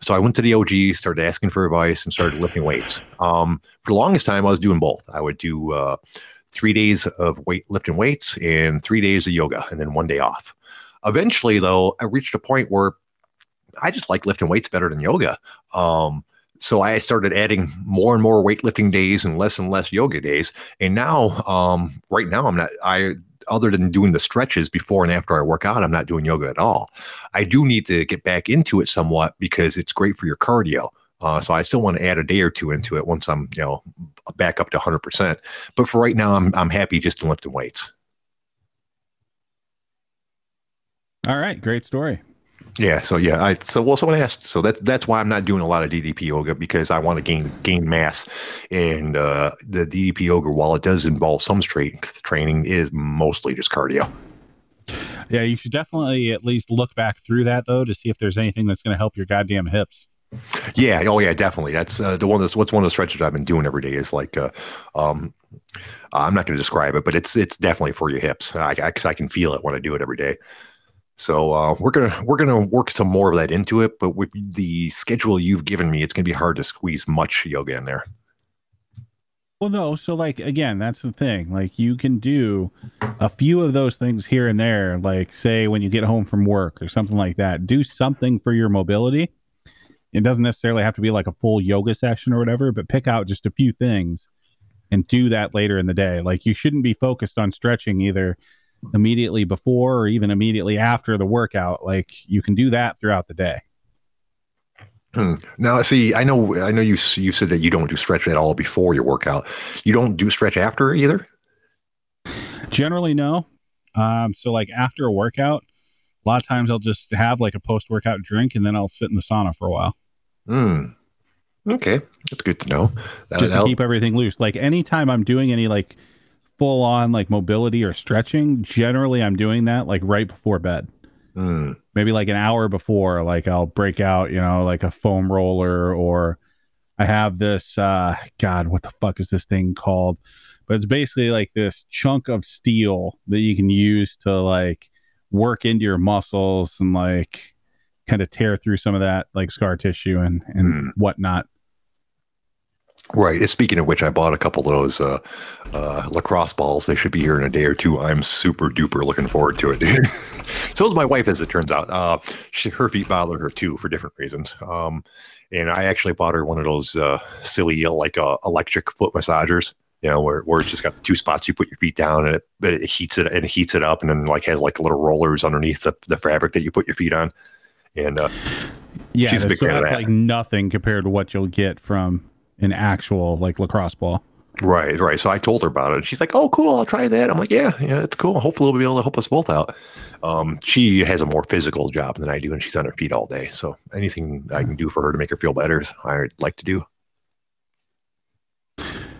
So I went to the OG, started asking for advice, and started lifting weights. Um, for the longest time, I was doing both. I would do uh, three days of weight lifting weights and three days of yoga, and then one day off. Eventually, though, I reached a point where I just like lifting weights better than yoga. Um, so I started adding more and more weightlifting days and less and less yoga days. And now, um, right now, I'm not. I other than doing the stretches before and after I work out, I'm not doing yoga at all. I do need to get back into it somewhat because it's great for your cardio. Uh, so I still want to add a day or two into it once I'm, you know, back up to 100%. But for right now, I'm I'm happy just in lifting weights. All right, great story. Yeah. So yeah. I so well, someone asked. So that's that's why I'm not doing a lot of DDP yoga because I want to gain gain mass, and uh, the DDP yoga, while it does involve some strength training, is mostly just cardio. Yeah, you should definitely at least look back through that though to see if there's anything that's going to help your goddamn hips. Yeah. Oh yeah. Definitely. That's uh, the one. That's what's one of the stretches I've been doing every day is like. Uh, um, I'm not going to describe it, but it's it's definitely for your hips. I, I, 'cause I can feel it when I do it every day. So uh, we're gonna we're gonna work some more of that into it, but with the schedule you've given me, it's gonna be hard to squeeze much yoga in there. Well, no. So, like, again, that's the thing. Like, you can do a few of those things here and there. Like, say, when you get home from work or something like that, do something for your mobility. It doesn't necessarily have to be like a full yoga session or whatever, but pick out just a few things and do that later in the day. Like, you shouldn't be focused on stretching either immediately before or even immediately after the workout. Like, you can do that throughout the day. Hmm. Now, see, I know I know you you said that you don't do stretch at all before your workout. You don't do stretch after either. Generally, no. Um, so like after a workout, a lot of times I'll just have like a post workout drink and then I'll sit in the sauna for a while Hmm. Okay, that's good to know. That- just to keep everything loose. Like anytime I'm doing any like full on like mobility or stretching, generally I'm doing that like right before bed. Hmm. Maybe like an hour before, like I'll break out, you know, like a foam roller or I have this uh god, what the fuck is this thing called? But it's basically like this chunk of steel that you can use to like work into your muscles and like kind of tear through some of that like scar tissue and and Hmm. whatnot. Right. Speaking of which, I bought a couple of those uh, uh, lacrosse balls. They should be here in a day or two. I'm super duper looking forward to it, dude. so is my wife, as it turns out. Uh, she, her feet bother her too for different reasons. Um, and I actually bought her one of those uh, silly, uh, like uh, electric foot massagers. You know, where, where it's just got the two spots you put your feet down and it, it heats it and it heats it up and then like has like little rollers underneath the, the fabric that you put your feet on. And uh, Yeah, She's a big fan of that. like nothing compared to what you'll get from an actual like lacrosse ball. Right, right. So I told her about it. She's like, "Oh, cool. I'll try that." I'm like, "Yeah, yeah, it's cool. Hopefully, we'll be able to help us both out." Um, she has a more physical job than I do, and she's on her feet all day. So anything I can do for her to make her feel better, I'd like to do.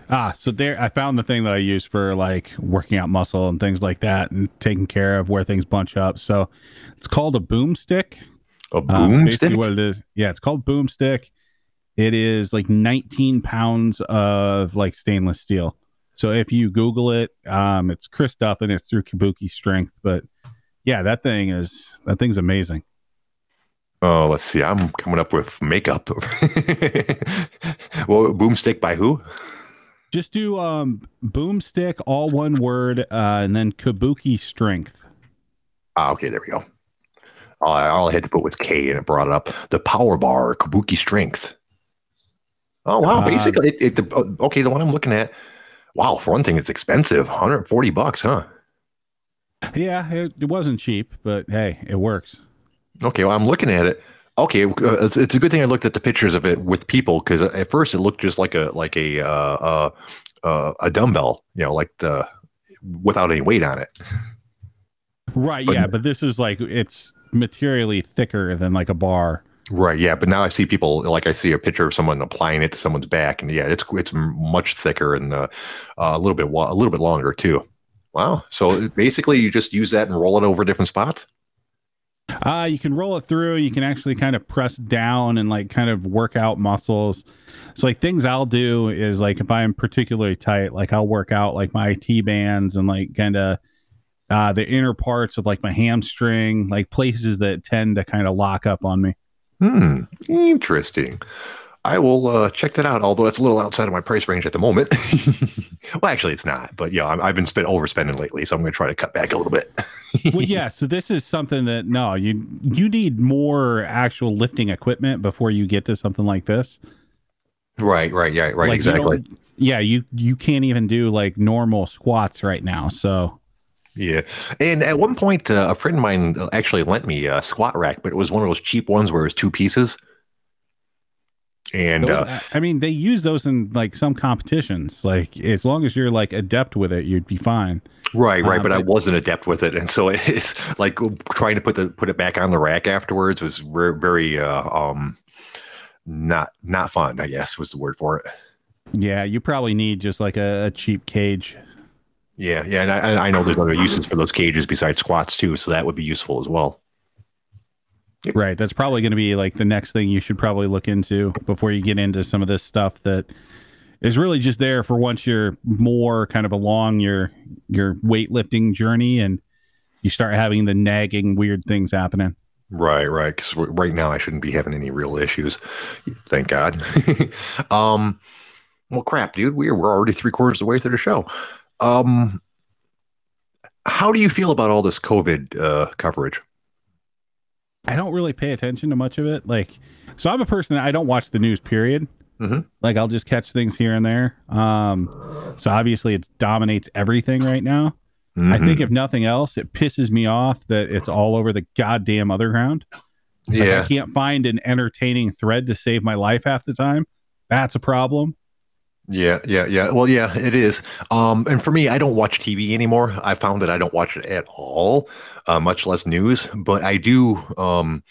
Ah, so there I found the thing that I use for like working out muscle and things like that and taking care of where things bunch up. So it's called a boomstick. A Um, boomstick. basically what it is. Yeah, it's called boomstick. It is like 19 pounds of like stainless steel. So if you Google it, um, it's Chris Duffin. It's through Kabuki Strength, but yeah, that thing is that thing's amazing. Oh, let's see. I'm coming up with makeup. well, boomstick by who? Just do um boomstick, all one word, uh, and then kabuki strength. Ah, okay, there we go. All I, all I had to put was K, and it brought up the power bar, Kabuki strength. Oh wow! Uh, Basically, it, it, the, oh, okay, the one I'm looking at. Wow, for one thing, it's expensive, 140 bucks, huh? Yeah, it, it wasn't cheap, but hey, it works. Okay, well, I'm looking at it. Okay, uh, it's, it's a good thing I looked at the pictures of it with people because at first it looked just like a like a uh, uh, uh, a dumbbell, you know, like the without any weight on it. Right, But- yeah, but this is like it's materially thicker than like a bar. Right. Yeah. But now I see people like I see a picture of someone applying it to someone's back, and yeah, it's it's much thicker and uh, a little bit a little bit longer too. Wow. So basically, you just use that and roll it over different spots. Uh, you can roll it through. You can actually kind of press down and like kind of work out muscles. So like things I'll do is like if I'm particularly tight, like I'll work out like my T bands and like kind of uh, the inner parts of like my hamstring, like places that tend to kind of lock up on me. Hmm. Interesting. I will uh, check that out. Although it's a little outside of my price range at the moment. well, actually, it's not. But yeah, I'm, I've been spend overspending lately, so I'm going to try to cut back a little bit. well, yeah. So this is something that no, you you need more actual lifting equipment before you get to something like this. Right. Right. Yeah. Right. Like, exactly. don't- Yeah, you you can't even do like normal squats right now. So Yeah. And at one point, uh, a friend of mine actually lent me a squat rack, but it was one of those cheap ones where it was two pieces. And uh, I mean, they use those in like some competitions. Like as long as you're like adept with it, you'd be fine. right, right, uh, but I wasn't adept with it, and so it's like trying to put the put it back on the rack afterwards was very, very uh, um not not fun. I guess was the word for it. Yeah, you probably need just like a, a cheap cage. Yeah, yeah, and I, I know there's other uses for those cages besides squats too, so that would be useful as well. Right. That's probably going to be like the next thing you should probably look into before you get into some of this stuff that is really just there for once you're more kind of along your your weightlifting journey and you start having the nagging weird things happening. Right, right. Because right now I shouldn't be having any real issues. Thank God. um, well, crap, dude. We're we're already three quarters of the way through the show. Um, how do you feel about all this COVID uh, coverage? I don't really pay attention to much of it. Like, so I'm a person that I don't watch the news. Period. Mhm. Like, I'll just catch things here and there. Um, so obviously it dominates everything right now. I think if nothing else, it pisses me off that it's all over the goddamn OtherGround. Like, yeah, I can't find an entertaining thread to save my life half the time. That's a problem. Yeah, yeah, yeah. Well, yeah, it is. Um, and for me, I don't watch TV anymore. I found that I don't watch it at all, uh, much less news. But I do um,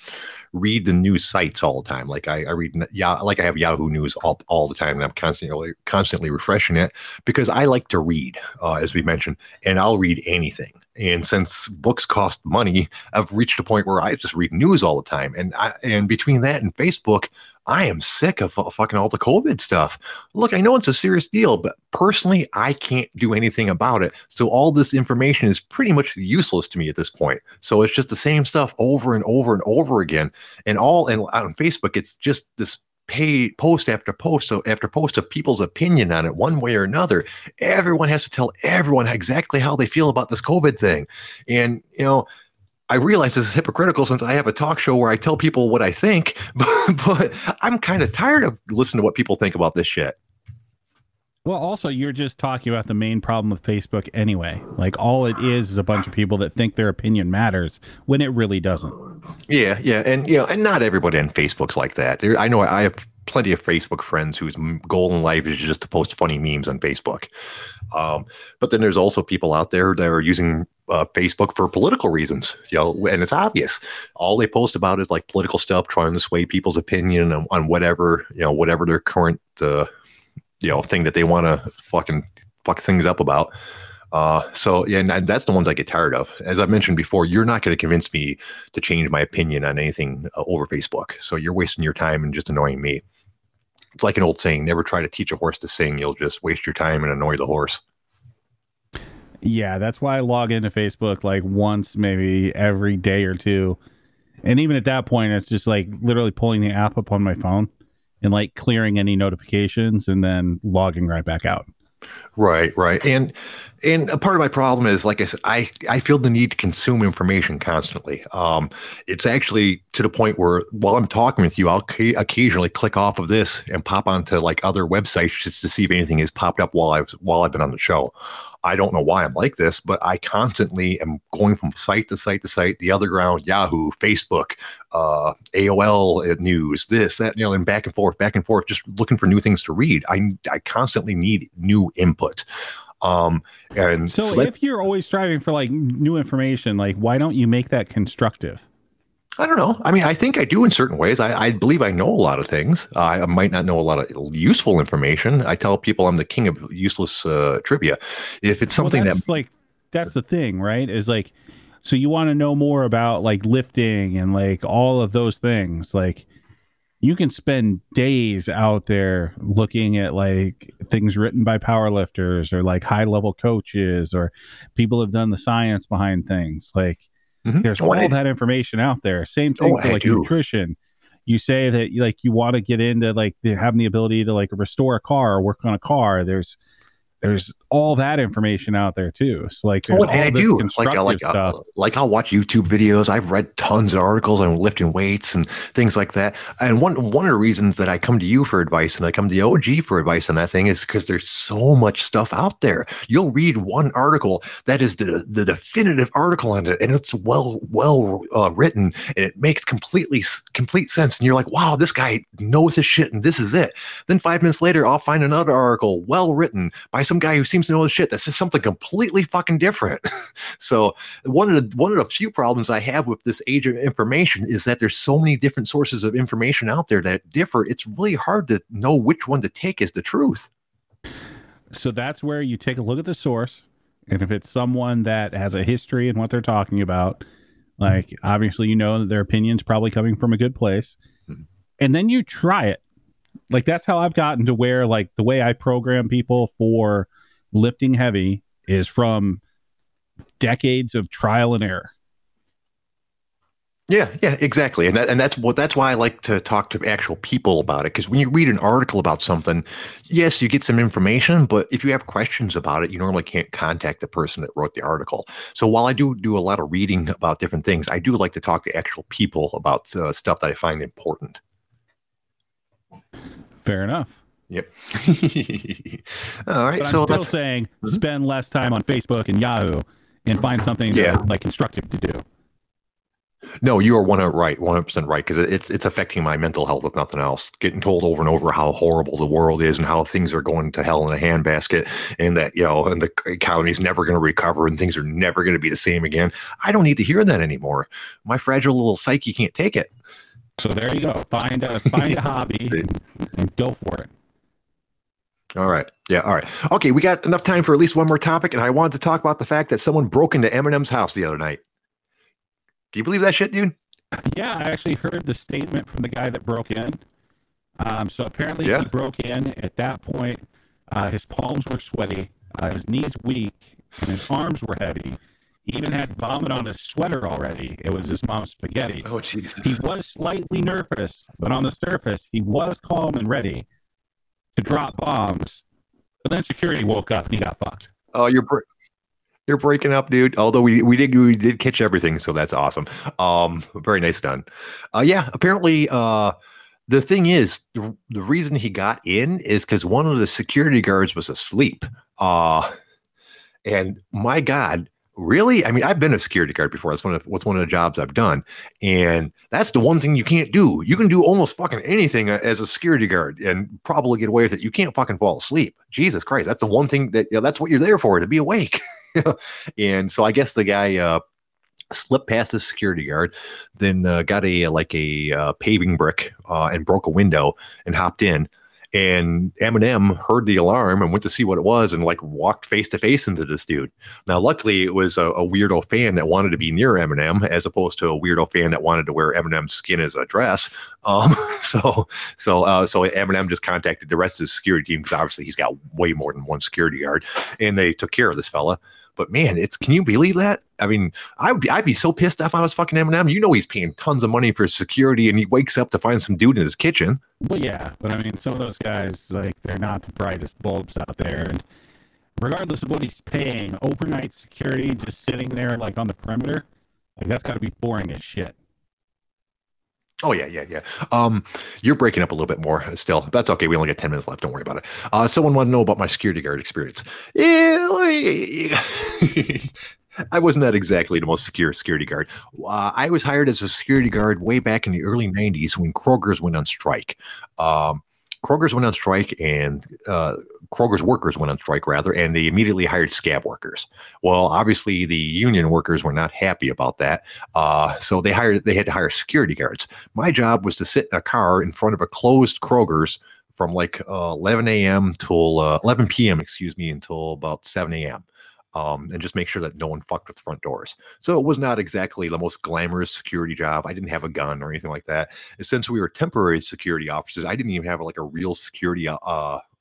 read the news sites all the time. Like I, I read, yeah, like I have Yahoo News all, all the time, and I'm constantly constantly refreshing it because I like to read, uh, as we mentioned, and I'll read anything. And since books cost money, I've reached a point where I just read news all the time. And I, and between that and Facebook, I am sick of fu- fucking all the COVID stuff. Look, I know it's a serious deal, but personally, I can't do anything about it. So all this information is pretty much useless to me at this point. So it's just the same stuff over and over and over again. And all and on Facebook, it's just this pay post after post after post of people's opinion on it one way or another everyone has to tell everyone exactly how they feel about this covid thing and you know I realize this is hypocritical since I have a talk show where I tell people what I think, but, but I'm kind of tired of listening to what people think about this shit. Well, also, you're just talking about the main problem with Facebook anyway. Like, all it is is a bunch of people that think their opinion matters when it really doesn't. Yeah, yeah, and you know, and not everybody on Facebook's like that. There, I know I have plenty of Facebook friends whose goal in life is just to post funny memes on Facebook. Um, but then there's also people out there that are using uh, Facebook for political reasons, you know, and it's obvious. All they post about is like political stuff, trying to sway people's opinion on, on whatever you know, whatever their current uh, you know thing that they want to fucking fuck things up about. Uh, so yeah, and that's the ones I get tired of. As I mentioned before, you're not going to convince me to change my opinion on anything uh, over Facebook. So you're wasting your time and just annoying me. It's like an old saying: never try to teach a horse to sing. You'll just waste your time and annoy the horse. Yeah, that's why I log into Facebook like once, maybe every day or two. And even at that point, it's just like literally pulling the app up on my phone and like clearing any notifications and then logging right back out. Right, right. And and a part of my problem is like I said, I, I feel the need to consume information constantly. Um, it's actually to the point where while I'm talking with you, I'll ca- occasionally click off of this and pop onto like other websites just to see if anything has popped up while I've while I've been on the show. I don't know why I'm like this, but I constantly am going from site to site to site, the OtherGround, Yahoo, Facebook, uh, AOL news, this, that, you know, and back and forth, back and forth, just looking for new things to read. I I constantly need new input. Um, and So, so that- if you're always striving for like new information, like why don't you make that constructive? I don't know. I mean, I think I do in certain ways. I, I believe I know a lot of things. I might not know a lot of useful information. I tell people I'm the king of useless uh, trivia. If it's Well, something that's that like that's the thing, right? Is like so you want to know more about like lifting and like all of those things. Like you can spend days out there looking at like things written by powerlifters or like high level coaches or people have done the science behind things. Like Mhm. there's Oh, all I- that information out there. Same thing Oh, for like nutrition. You say that like you want to get into like the, having the ability to like restore a car or work on a car. There's there's all that information out there too. So like Oh, and I do like I like stuff. uh, like I'll watch YouTube videos. I've read tons of articles on lifting weights and things like that. And one one of the reasons that I come to you for advice and I come to the OG for advice on that thing is because there's so much stuff out there. You'll read one article that is the the definitive article on it, and it's well well uh, written, and it makes completely complete sense. And you're like, wow, this guy knows his shit, and this is it. Then five minutes later, I'll find another article well written by some guy who seems to know his shit that says something completely fucking different. so one of the one of the few problems I have with this age of information is that there's so many different sources of information out there that differ. It's really hard to know which one to take as the truth. So that's where you take a look at the source, and if it's someone that has a history in what they're talking about, like obviously you know that their opinion's probably coming from a good place, Mhm. and then you try it. Like that's how I've gotten to where like the way I program people for lifting heavy is from decades of trial and error. Yeah, yeah, exactly, and that, and that's what that's why I like to talk to actual people about it. Because when you read an article about something, yes, you get some information, but if you have questions about it, you normally can't contact the person that wrote the article. So while I do do a lot of reading about different things, I do like to talk to actual people about uh, stuff that I find important. Fair enough. Yep. All right, But so I'm still that's saying Mhm. spend less time on Facebook and Yahoo and find something Yeah. that, like constructive to do. No, you are one hundred right, one hundred percent right, because it's it's affecting my mental health if nothing else. Getting told over and over how horrible the world is and how things are going to hell in a handbasket, and that you know, and the economy's never going to recover and things are never going to be the same again. I don't need to hear that anymore. My fragile little psyche can't take it. So there you go. Find a find a hobby and, and go for it. All right, yeah, all right, okay. We got enough time for at least one more topic, and I wanted to talk about the fact that someone broke into Eminem's house the other night. Can you believe that shit, dude? Yeah, I actually heard the statement from the guy that broke in. Um, so apparently Yeah. he broke in. At that point, uh, his palms were sweaty, uh, his knees weak, and his arms were heavy. He even had vomit on his sweater already. It was his mom's spaghetti. Oh Jesus! He was slightly nervous, but on the surface, he was calm and ready to drop bombs. But then security woke up and he got fucked. Oh, you're bre- you're breaking up, dude. Although we we did we did catch everything, so that's awesome. Um, very nice done. Uh, yeah. Apparently, uh, the thing is, the, the reason he got in is because one of the security guards was asleep. Uh, and my God, really? I mean, I've been a security guard before. That's one of what's one of the jobs I've done, and that's the one thing you can't do. You can do almost fucking anything as a security guard and probably get away with it. You can't fucking fall asleep. Jesus Christ, that's the one thing that you know, that's what you're there for to be awake. and so I guess the guy uh, slipped past the security guard, then uh, got a like a uh, paving brick uh, and broke a window and hopped in. And Eminem heard the alarm and went to see what it was and like walked face to face into this dude. Now, luckily, it was a, a weirdo fan that wanted to be near Eminem as opposed to a weirdo fan that wanted to wear Eminem's skin as a dress. Um, so, so, uh, so Eminem just contacted the rest of the security team because obviously he's got way more than one security guard, and they took care of this fella. But man, it's can you believe that? I mean, I would be I'd be so pissed if I was fucking Eminem. You know he's paying tons of money for security, and he wakes up to find some dude in his kitchen. Well, yeah, but I mean, some of those guys, like, they're not the brightest bulbs out there. And regardless of what he's paying, overnight security just sitting there, like, on the perimeter, like, that's got to be boring as shit. Oh yeah, yeah, yeah. Um, you're breaking up a little bit more still. That's okay. We only got ten minutes left. Don't worry about it. Uh, someone wanted to know about my security guard experience. I wasn't that exactly the most secure security guard. Uh, I was hired as a security guard way back in the early '90s when Kroger's went on strike. Um, Kroger's went on strike and uh, Kroger's workers went on strike rather, and they immediately hired scab workers. Well, obviously the union workers were not happy about that, uh, so they hired they had to hire security guards. My job was to sit in a car in front of a closed Kroger's from like uh, 11 a.m. till uh, 11 p.m. excuse me until about 7 a.m um, and just make sure that no one fucked with the front doors. So it was not exactly the most glamorous security job. I didn't have a gun or anything like that. And since we were temporary security officers, I didn't even have like a real security uh,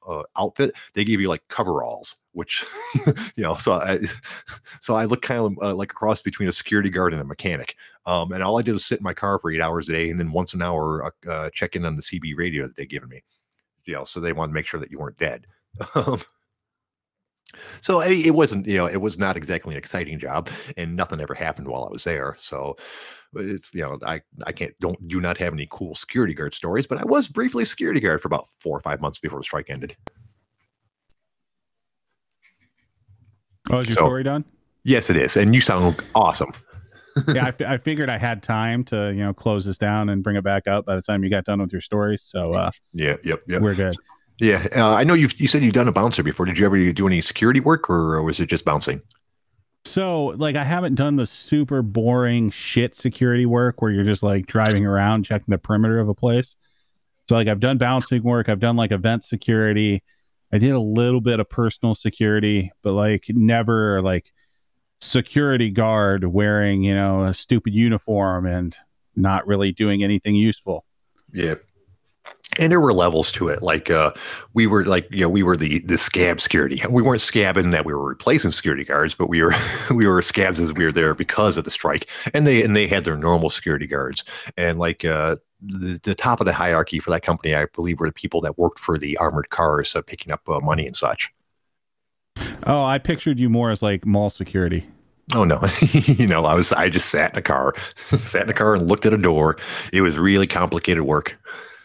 uh, outfit. They gave you like coveralls, which you know. So I, so I look kind of uh, like a cross between a security guard and a mechanic. Um, and all I did was sit in my car for eight hours a day, and then once an hour uh, uh check in on the CB radio that they given me. You know, so they wanted to make sure that you weren't dead. So I mean, it wasn't, you know, it was not exactly an exciting job, and nothing ever happened while I was there. So it's, you know, I I can't don't do not have any cool security guard stories, but I was briefly a security guard for about four or five months before the strike ended. Oh, is your So- story done? Yes, it is, and you sound awesome. yeah, I, figured I had time to, you know, close this down and bring it back up by the time you got done with your stories. So uh, Yeah, yep, yep. we're good. Yeah, uh, I know you. You said you've done a bouncer before. Did you ever do any security work, or was it just bouncing? So, like, I haven't done the super boring shit security work where you're just like driving around checking the perimeter of a place. So, like, I've done bouncing work, I've done like event security, I did a little bit of personal security, but like never like security guard wearing, you know, a stupid uniform and not really doing anything useful. Yeah. And there were levels to it. Like uh, we were like, you know, we were the the scab security. We weren't scabbing that we were replacing security guards, but we were we were scabs as we were there because of the strike. And they and they had their normal security guards. And like uh, the, the top of the hierarchy for that company, I believe, were the people that worked for the armored cars, uh, picking up uh, money and such. Oh, I pictured you more as like mall security. Oh no, you know, I was I just sat in a car, sat in a car and looked at a door. It was really complicated work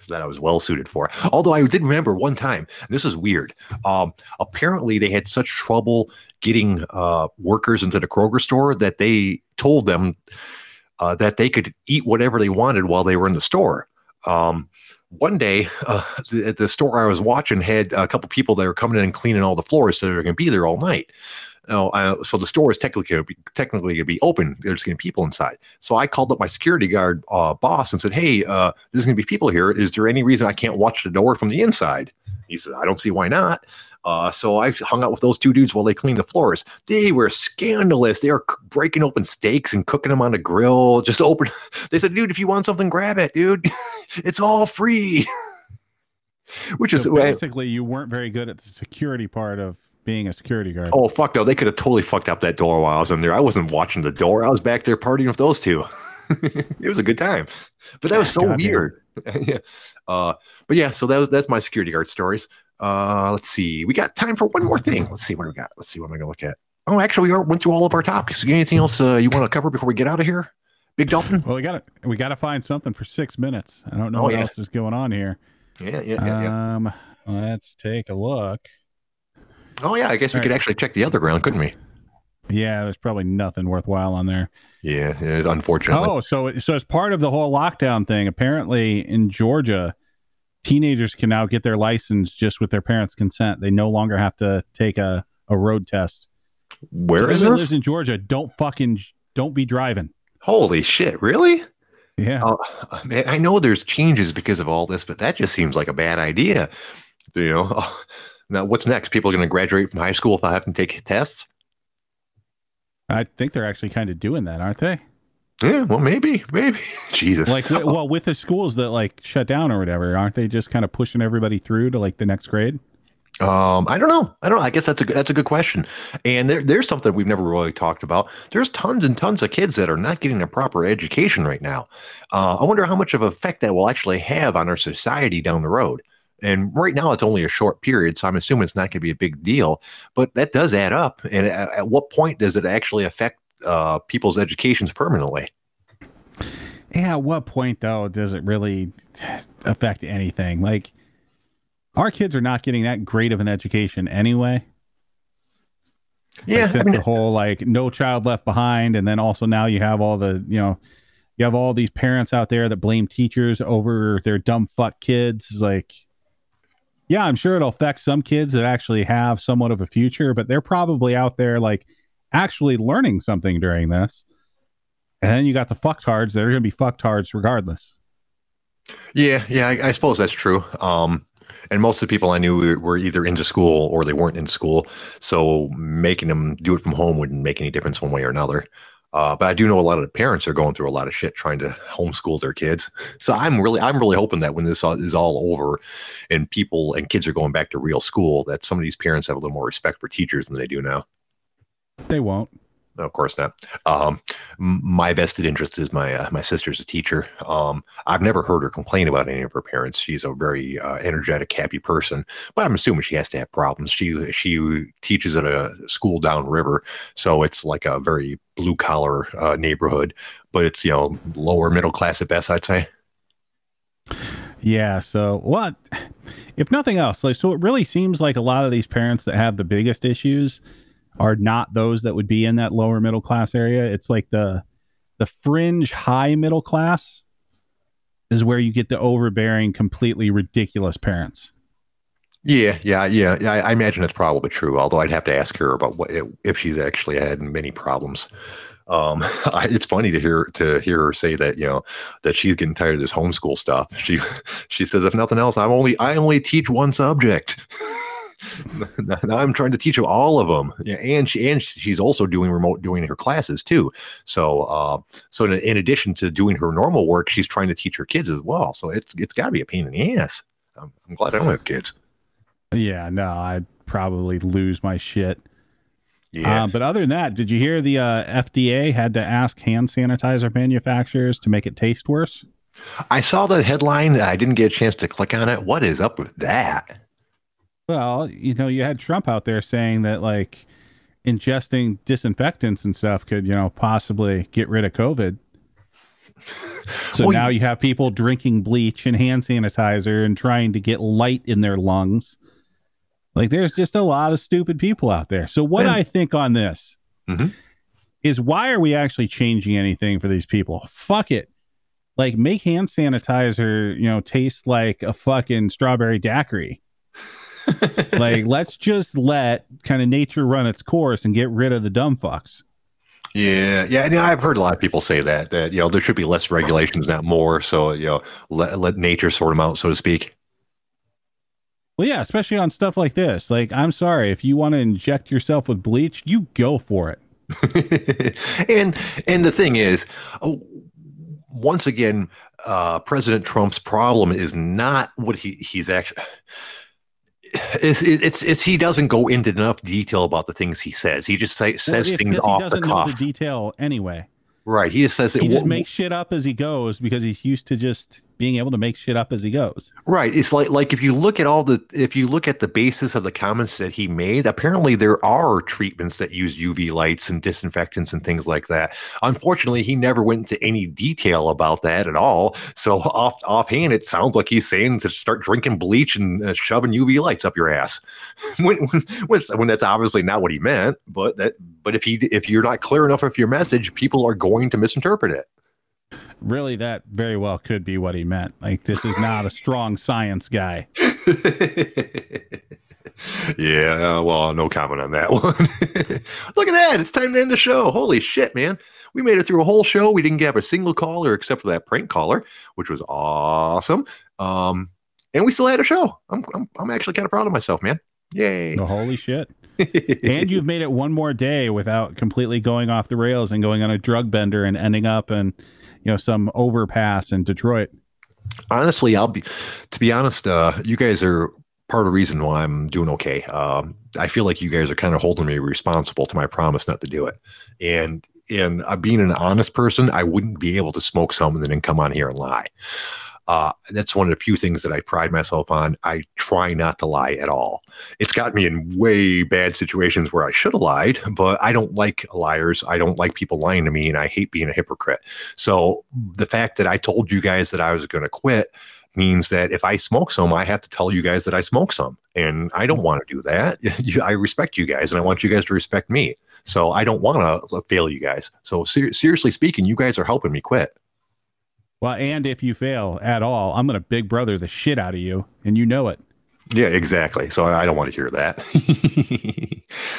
that I was well suited for. Although I did remember one time, this is weird. Um, apparently they had such trouble getting uh, workers into the Kroger store that they told them uh, that they could eat whatever they wanted while they were in the store. Um, one day, uh, the, the store I was watching had a couple people that were coming in and cleaning all the floors, so they were going to be there all night. Oh, uh, so the store is technically technically going to be open. There's going to be people inside. So I called up my security guard uh, boss and said, "Hey, uh, there's going to be people here. Is there any reason I can't watch the door from the inside?" He said, "I don't see why not." Uh, so I hung out with those two dudes while they cleaned the floors. They were scandalous. They were c- breaking open steaks and cooking them on the grill. Just open. They said, "Dude, if you want something, grab it, dude. it's all free." Which is So basically, you weren't very good at the security part of being a security guard. Oh fuck no! They could have totally fucked up that door while I was in there. I wasn't watching the door. I was back there partying with those two. it was a good time, but that was so Goddamn. weird. yeah. Uh, but yeah, so that was that's my security guard stories. Uh, let's see. We got time for one more thing. Let's see what we got. Let's see what I'm gonna look at. Oh, actually, we are, went through all of our topics. Anything else uh, you want to cover before we get out of here, Big Dalton? Well, we got to we got to find something for six minutes. I don't know Oh, what yeah. else is going on here. Yeah, yeah, yeah. yeah. Um, let's take a look. Oh yeah, I guess we could actually check the OtherGround, couldn't we? Yeah, there's probably nothing worthwhile on there. Yeah, yeah unfortunately. Oh, so so as part of the whole lockdown thing, apparently in Georgia, teenagers can now get their license just with their parents' consent. They no longer have to take a, a road test. Where So is this? lives in Georgia? Don't fucking don't be driving. Holy shit! Really? Yeah. Oh, Man, I know there's changes because of all this, but that just seems like a bad idea. You know, now what's next? People are going to graduate from high school without having to take tests? I think they're actually kind of doing that, aren't they? Yeah, well, maybe, maybe. Jesus. Like, well, with the schools that like shut down or whatever, aren't they just kind of pushing everybody through to like the next grade? Um, I don't know. I don't know. I guess that's a that's a good question. And there, there's something we've never really talked about. There's tons and tons of kids that are not getting a proper education right now. Uh, I wonder how much of effect that will actually have on our society down the road. And right now, it's only a short period, so I'm assuming it's not going to be a big deal. But that does add up. And at, at what point does it actually affect uh, people's educations permanently? Yeah, at what point though does it really affect anything? Like our kids are not getting that great of an education anyway. Yeah, like, since I mean, the whole like no child left behind, and then also now you have all the you know you have all these parents out there that blame teachers over their dumb fuck kids. Like, yeah, I'm sure it'll affect some kids that actually have somewhat of a future, but they're probably out there like actually learning something during this. And then you got the fucktards that are going to be fucktards regardless. yeah, yeah. I, I suppose that's true. Um, and most of the people I knew were- were either into school or they weren't in school. So making them do it from home wouldn't make any difference one way or another. Uh, but I do know a lot of the parents are going through a lot of shit trying to homeschool their kids. So I'm really, I'm really hoping that when this is all over, and people and kids are going back to real school, that some of these parents have a little more respect for teachers than they do now. They won't. Of course not. Um, my vested interest is my uh, my sister's a teacher. Um, I've never heard her complain about any of her parents. She's a very uh, energetic, happy person, but I'm assuming she has to have problems. She she teaches at a school downriver, so it's like a very blue collar uh, neighborhood, but it's you know lower middle class at best, I'd say. Yeah. So what? If nothing else, like so, it really seems like a lot of these parents that have the biggest issues are not those that would be in that lower middle class area. It's like the the fringe high middle class is where you get the overbearing, completely ridiculous parents. Yeah, yeah, yeah. I, I imagine it's probably true. Although I'd have to ask her about what if she's actually had many problems. Um, I, it's funny to hear to hear her say that you know that she's getting tired of this homeschool stuff. She she says if nothing else, I'm only I only teach one subject. now I'm trying to teach all of them. Yeah, and she and she's also doing remote doing her classes too. So uh, so in, in addition to doing her normal work, she's trying to teach her kids as well. So it's it's got to be a pain in the ass. I'm, I'm glad I don't have kids. Yeah, no, I'd probably lose my shit. Yeah. Uh, but other than that, did you hear the uh, FDA had to ask hand sanitizer manufacturers to make it taste worse? I saw the headline. I didn't get a chance to click on it. What is up with that? Well, you know, you had Trump out there saying that like ingesting disinfectants and stuff could, you know, possibly get rid of COVID. So Well, now you- have people drinking bleach and hand sanitizer and trying to get light in their lungs. Like there's just a lot of stupid people out there. So what And- I think on this Mhm. is why are we actually changing anything for these people? Fuck it. Like make hand sanitizer, you know, taste like a fucking strawberry daiquiri like let's just let kind of nature run its course and get rid of the dumb fucks Yeah, yeah, and I've heard a lot of people say that that you know there should be less regulations, not more. So you know, let let nature sort them out, so to speak. well yeah especially on stuff like this like i'm sorry if you want to inject yourself with bleach you go for it and and the thing is, oh, once again, uh, President Trump's problem is not what he he's actually. It's, it's it's he doesn't go into enough detail about the things he says. He just say, says things he off the cuff. the detail anyway right. He just says it. he just wh- makes shit up as he goes because he's used to just being able to make shit up as he goes Right. It's like like if you look at all the if you look at the basis of the comments that he made, apparently there are treatments that use UV lights and disinfectants and things like that. Unfortunately, he never went into any detail about that at all. So off offhand, it sounds like he's saying to start drinking bleach and uh, shoving UV lights up your ass. when, when, when, that's obviously not what he meant, but that but if he if you're not clear enough with your message, people are going to misinterpret it. Really that very well could be what he meant like this is not a strong science guy yeah, well, no comment on that one. Look at that. It's time to end the show. Holy shit, man. We made it through a whole show. We didn't have a single caller except for that prank caller, which was awesome. Um, and we still had a show. I'm, I'm, I'm actually kind of proud of myself, man. Yay. oh, holy shit and you've made it one more day without completely going off the rails and going on a drug bender and ending up in you know some overpass in detroit honestly, I'll be, to be honest, uh, you guys are part of the reason why I'm doing okay. Um, I feel like you guys are kind of holding me responsible to my promise not to do it. And and uh, being an honest person, I wouldn't be able to smoke something and then come on here and lie. Uh, that's one of the few things that I pride myself on. I try not to lie at all. It's got me in way bad situations where I should have lied, but I don't like liars. I don't like people lying to me, and I hate being a hypocrite. So the fact that I told you guys that I was going to quit means that if I smoke some, I have to tell you guys that I smoke some. And I don't want to do that. I respect you guys and I want you guys to respect me. So I don't want to fail you guys. So ser- seriously speaking, you guys are helping me quit. Well, and if you fail at all, I'm going to big brother the shit out of you, and you know it. Yeah, exactly. So I don't want to hear that.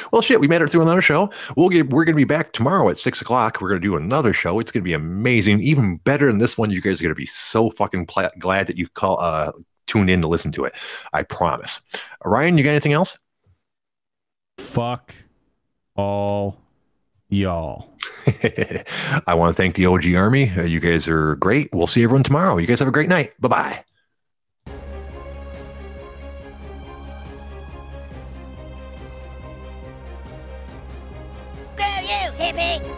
well, shit, we made it through another show. We'll get. We're going to be back tomorrow at six o'clock. We're going to do another show. It's going to be amazing, even better than this one. You guys are going to be so fucking pl- glad that you call uh, tuned in to listen to it. I promise. Ryan, you got anything else? Fuck all y'all. I want to thank the OG Army. Uh, you guys are great. We'll see everyone tomorrow. You guys have a great night. Bye bye. Screw you, hippie!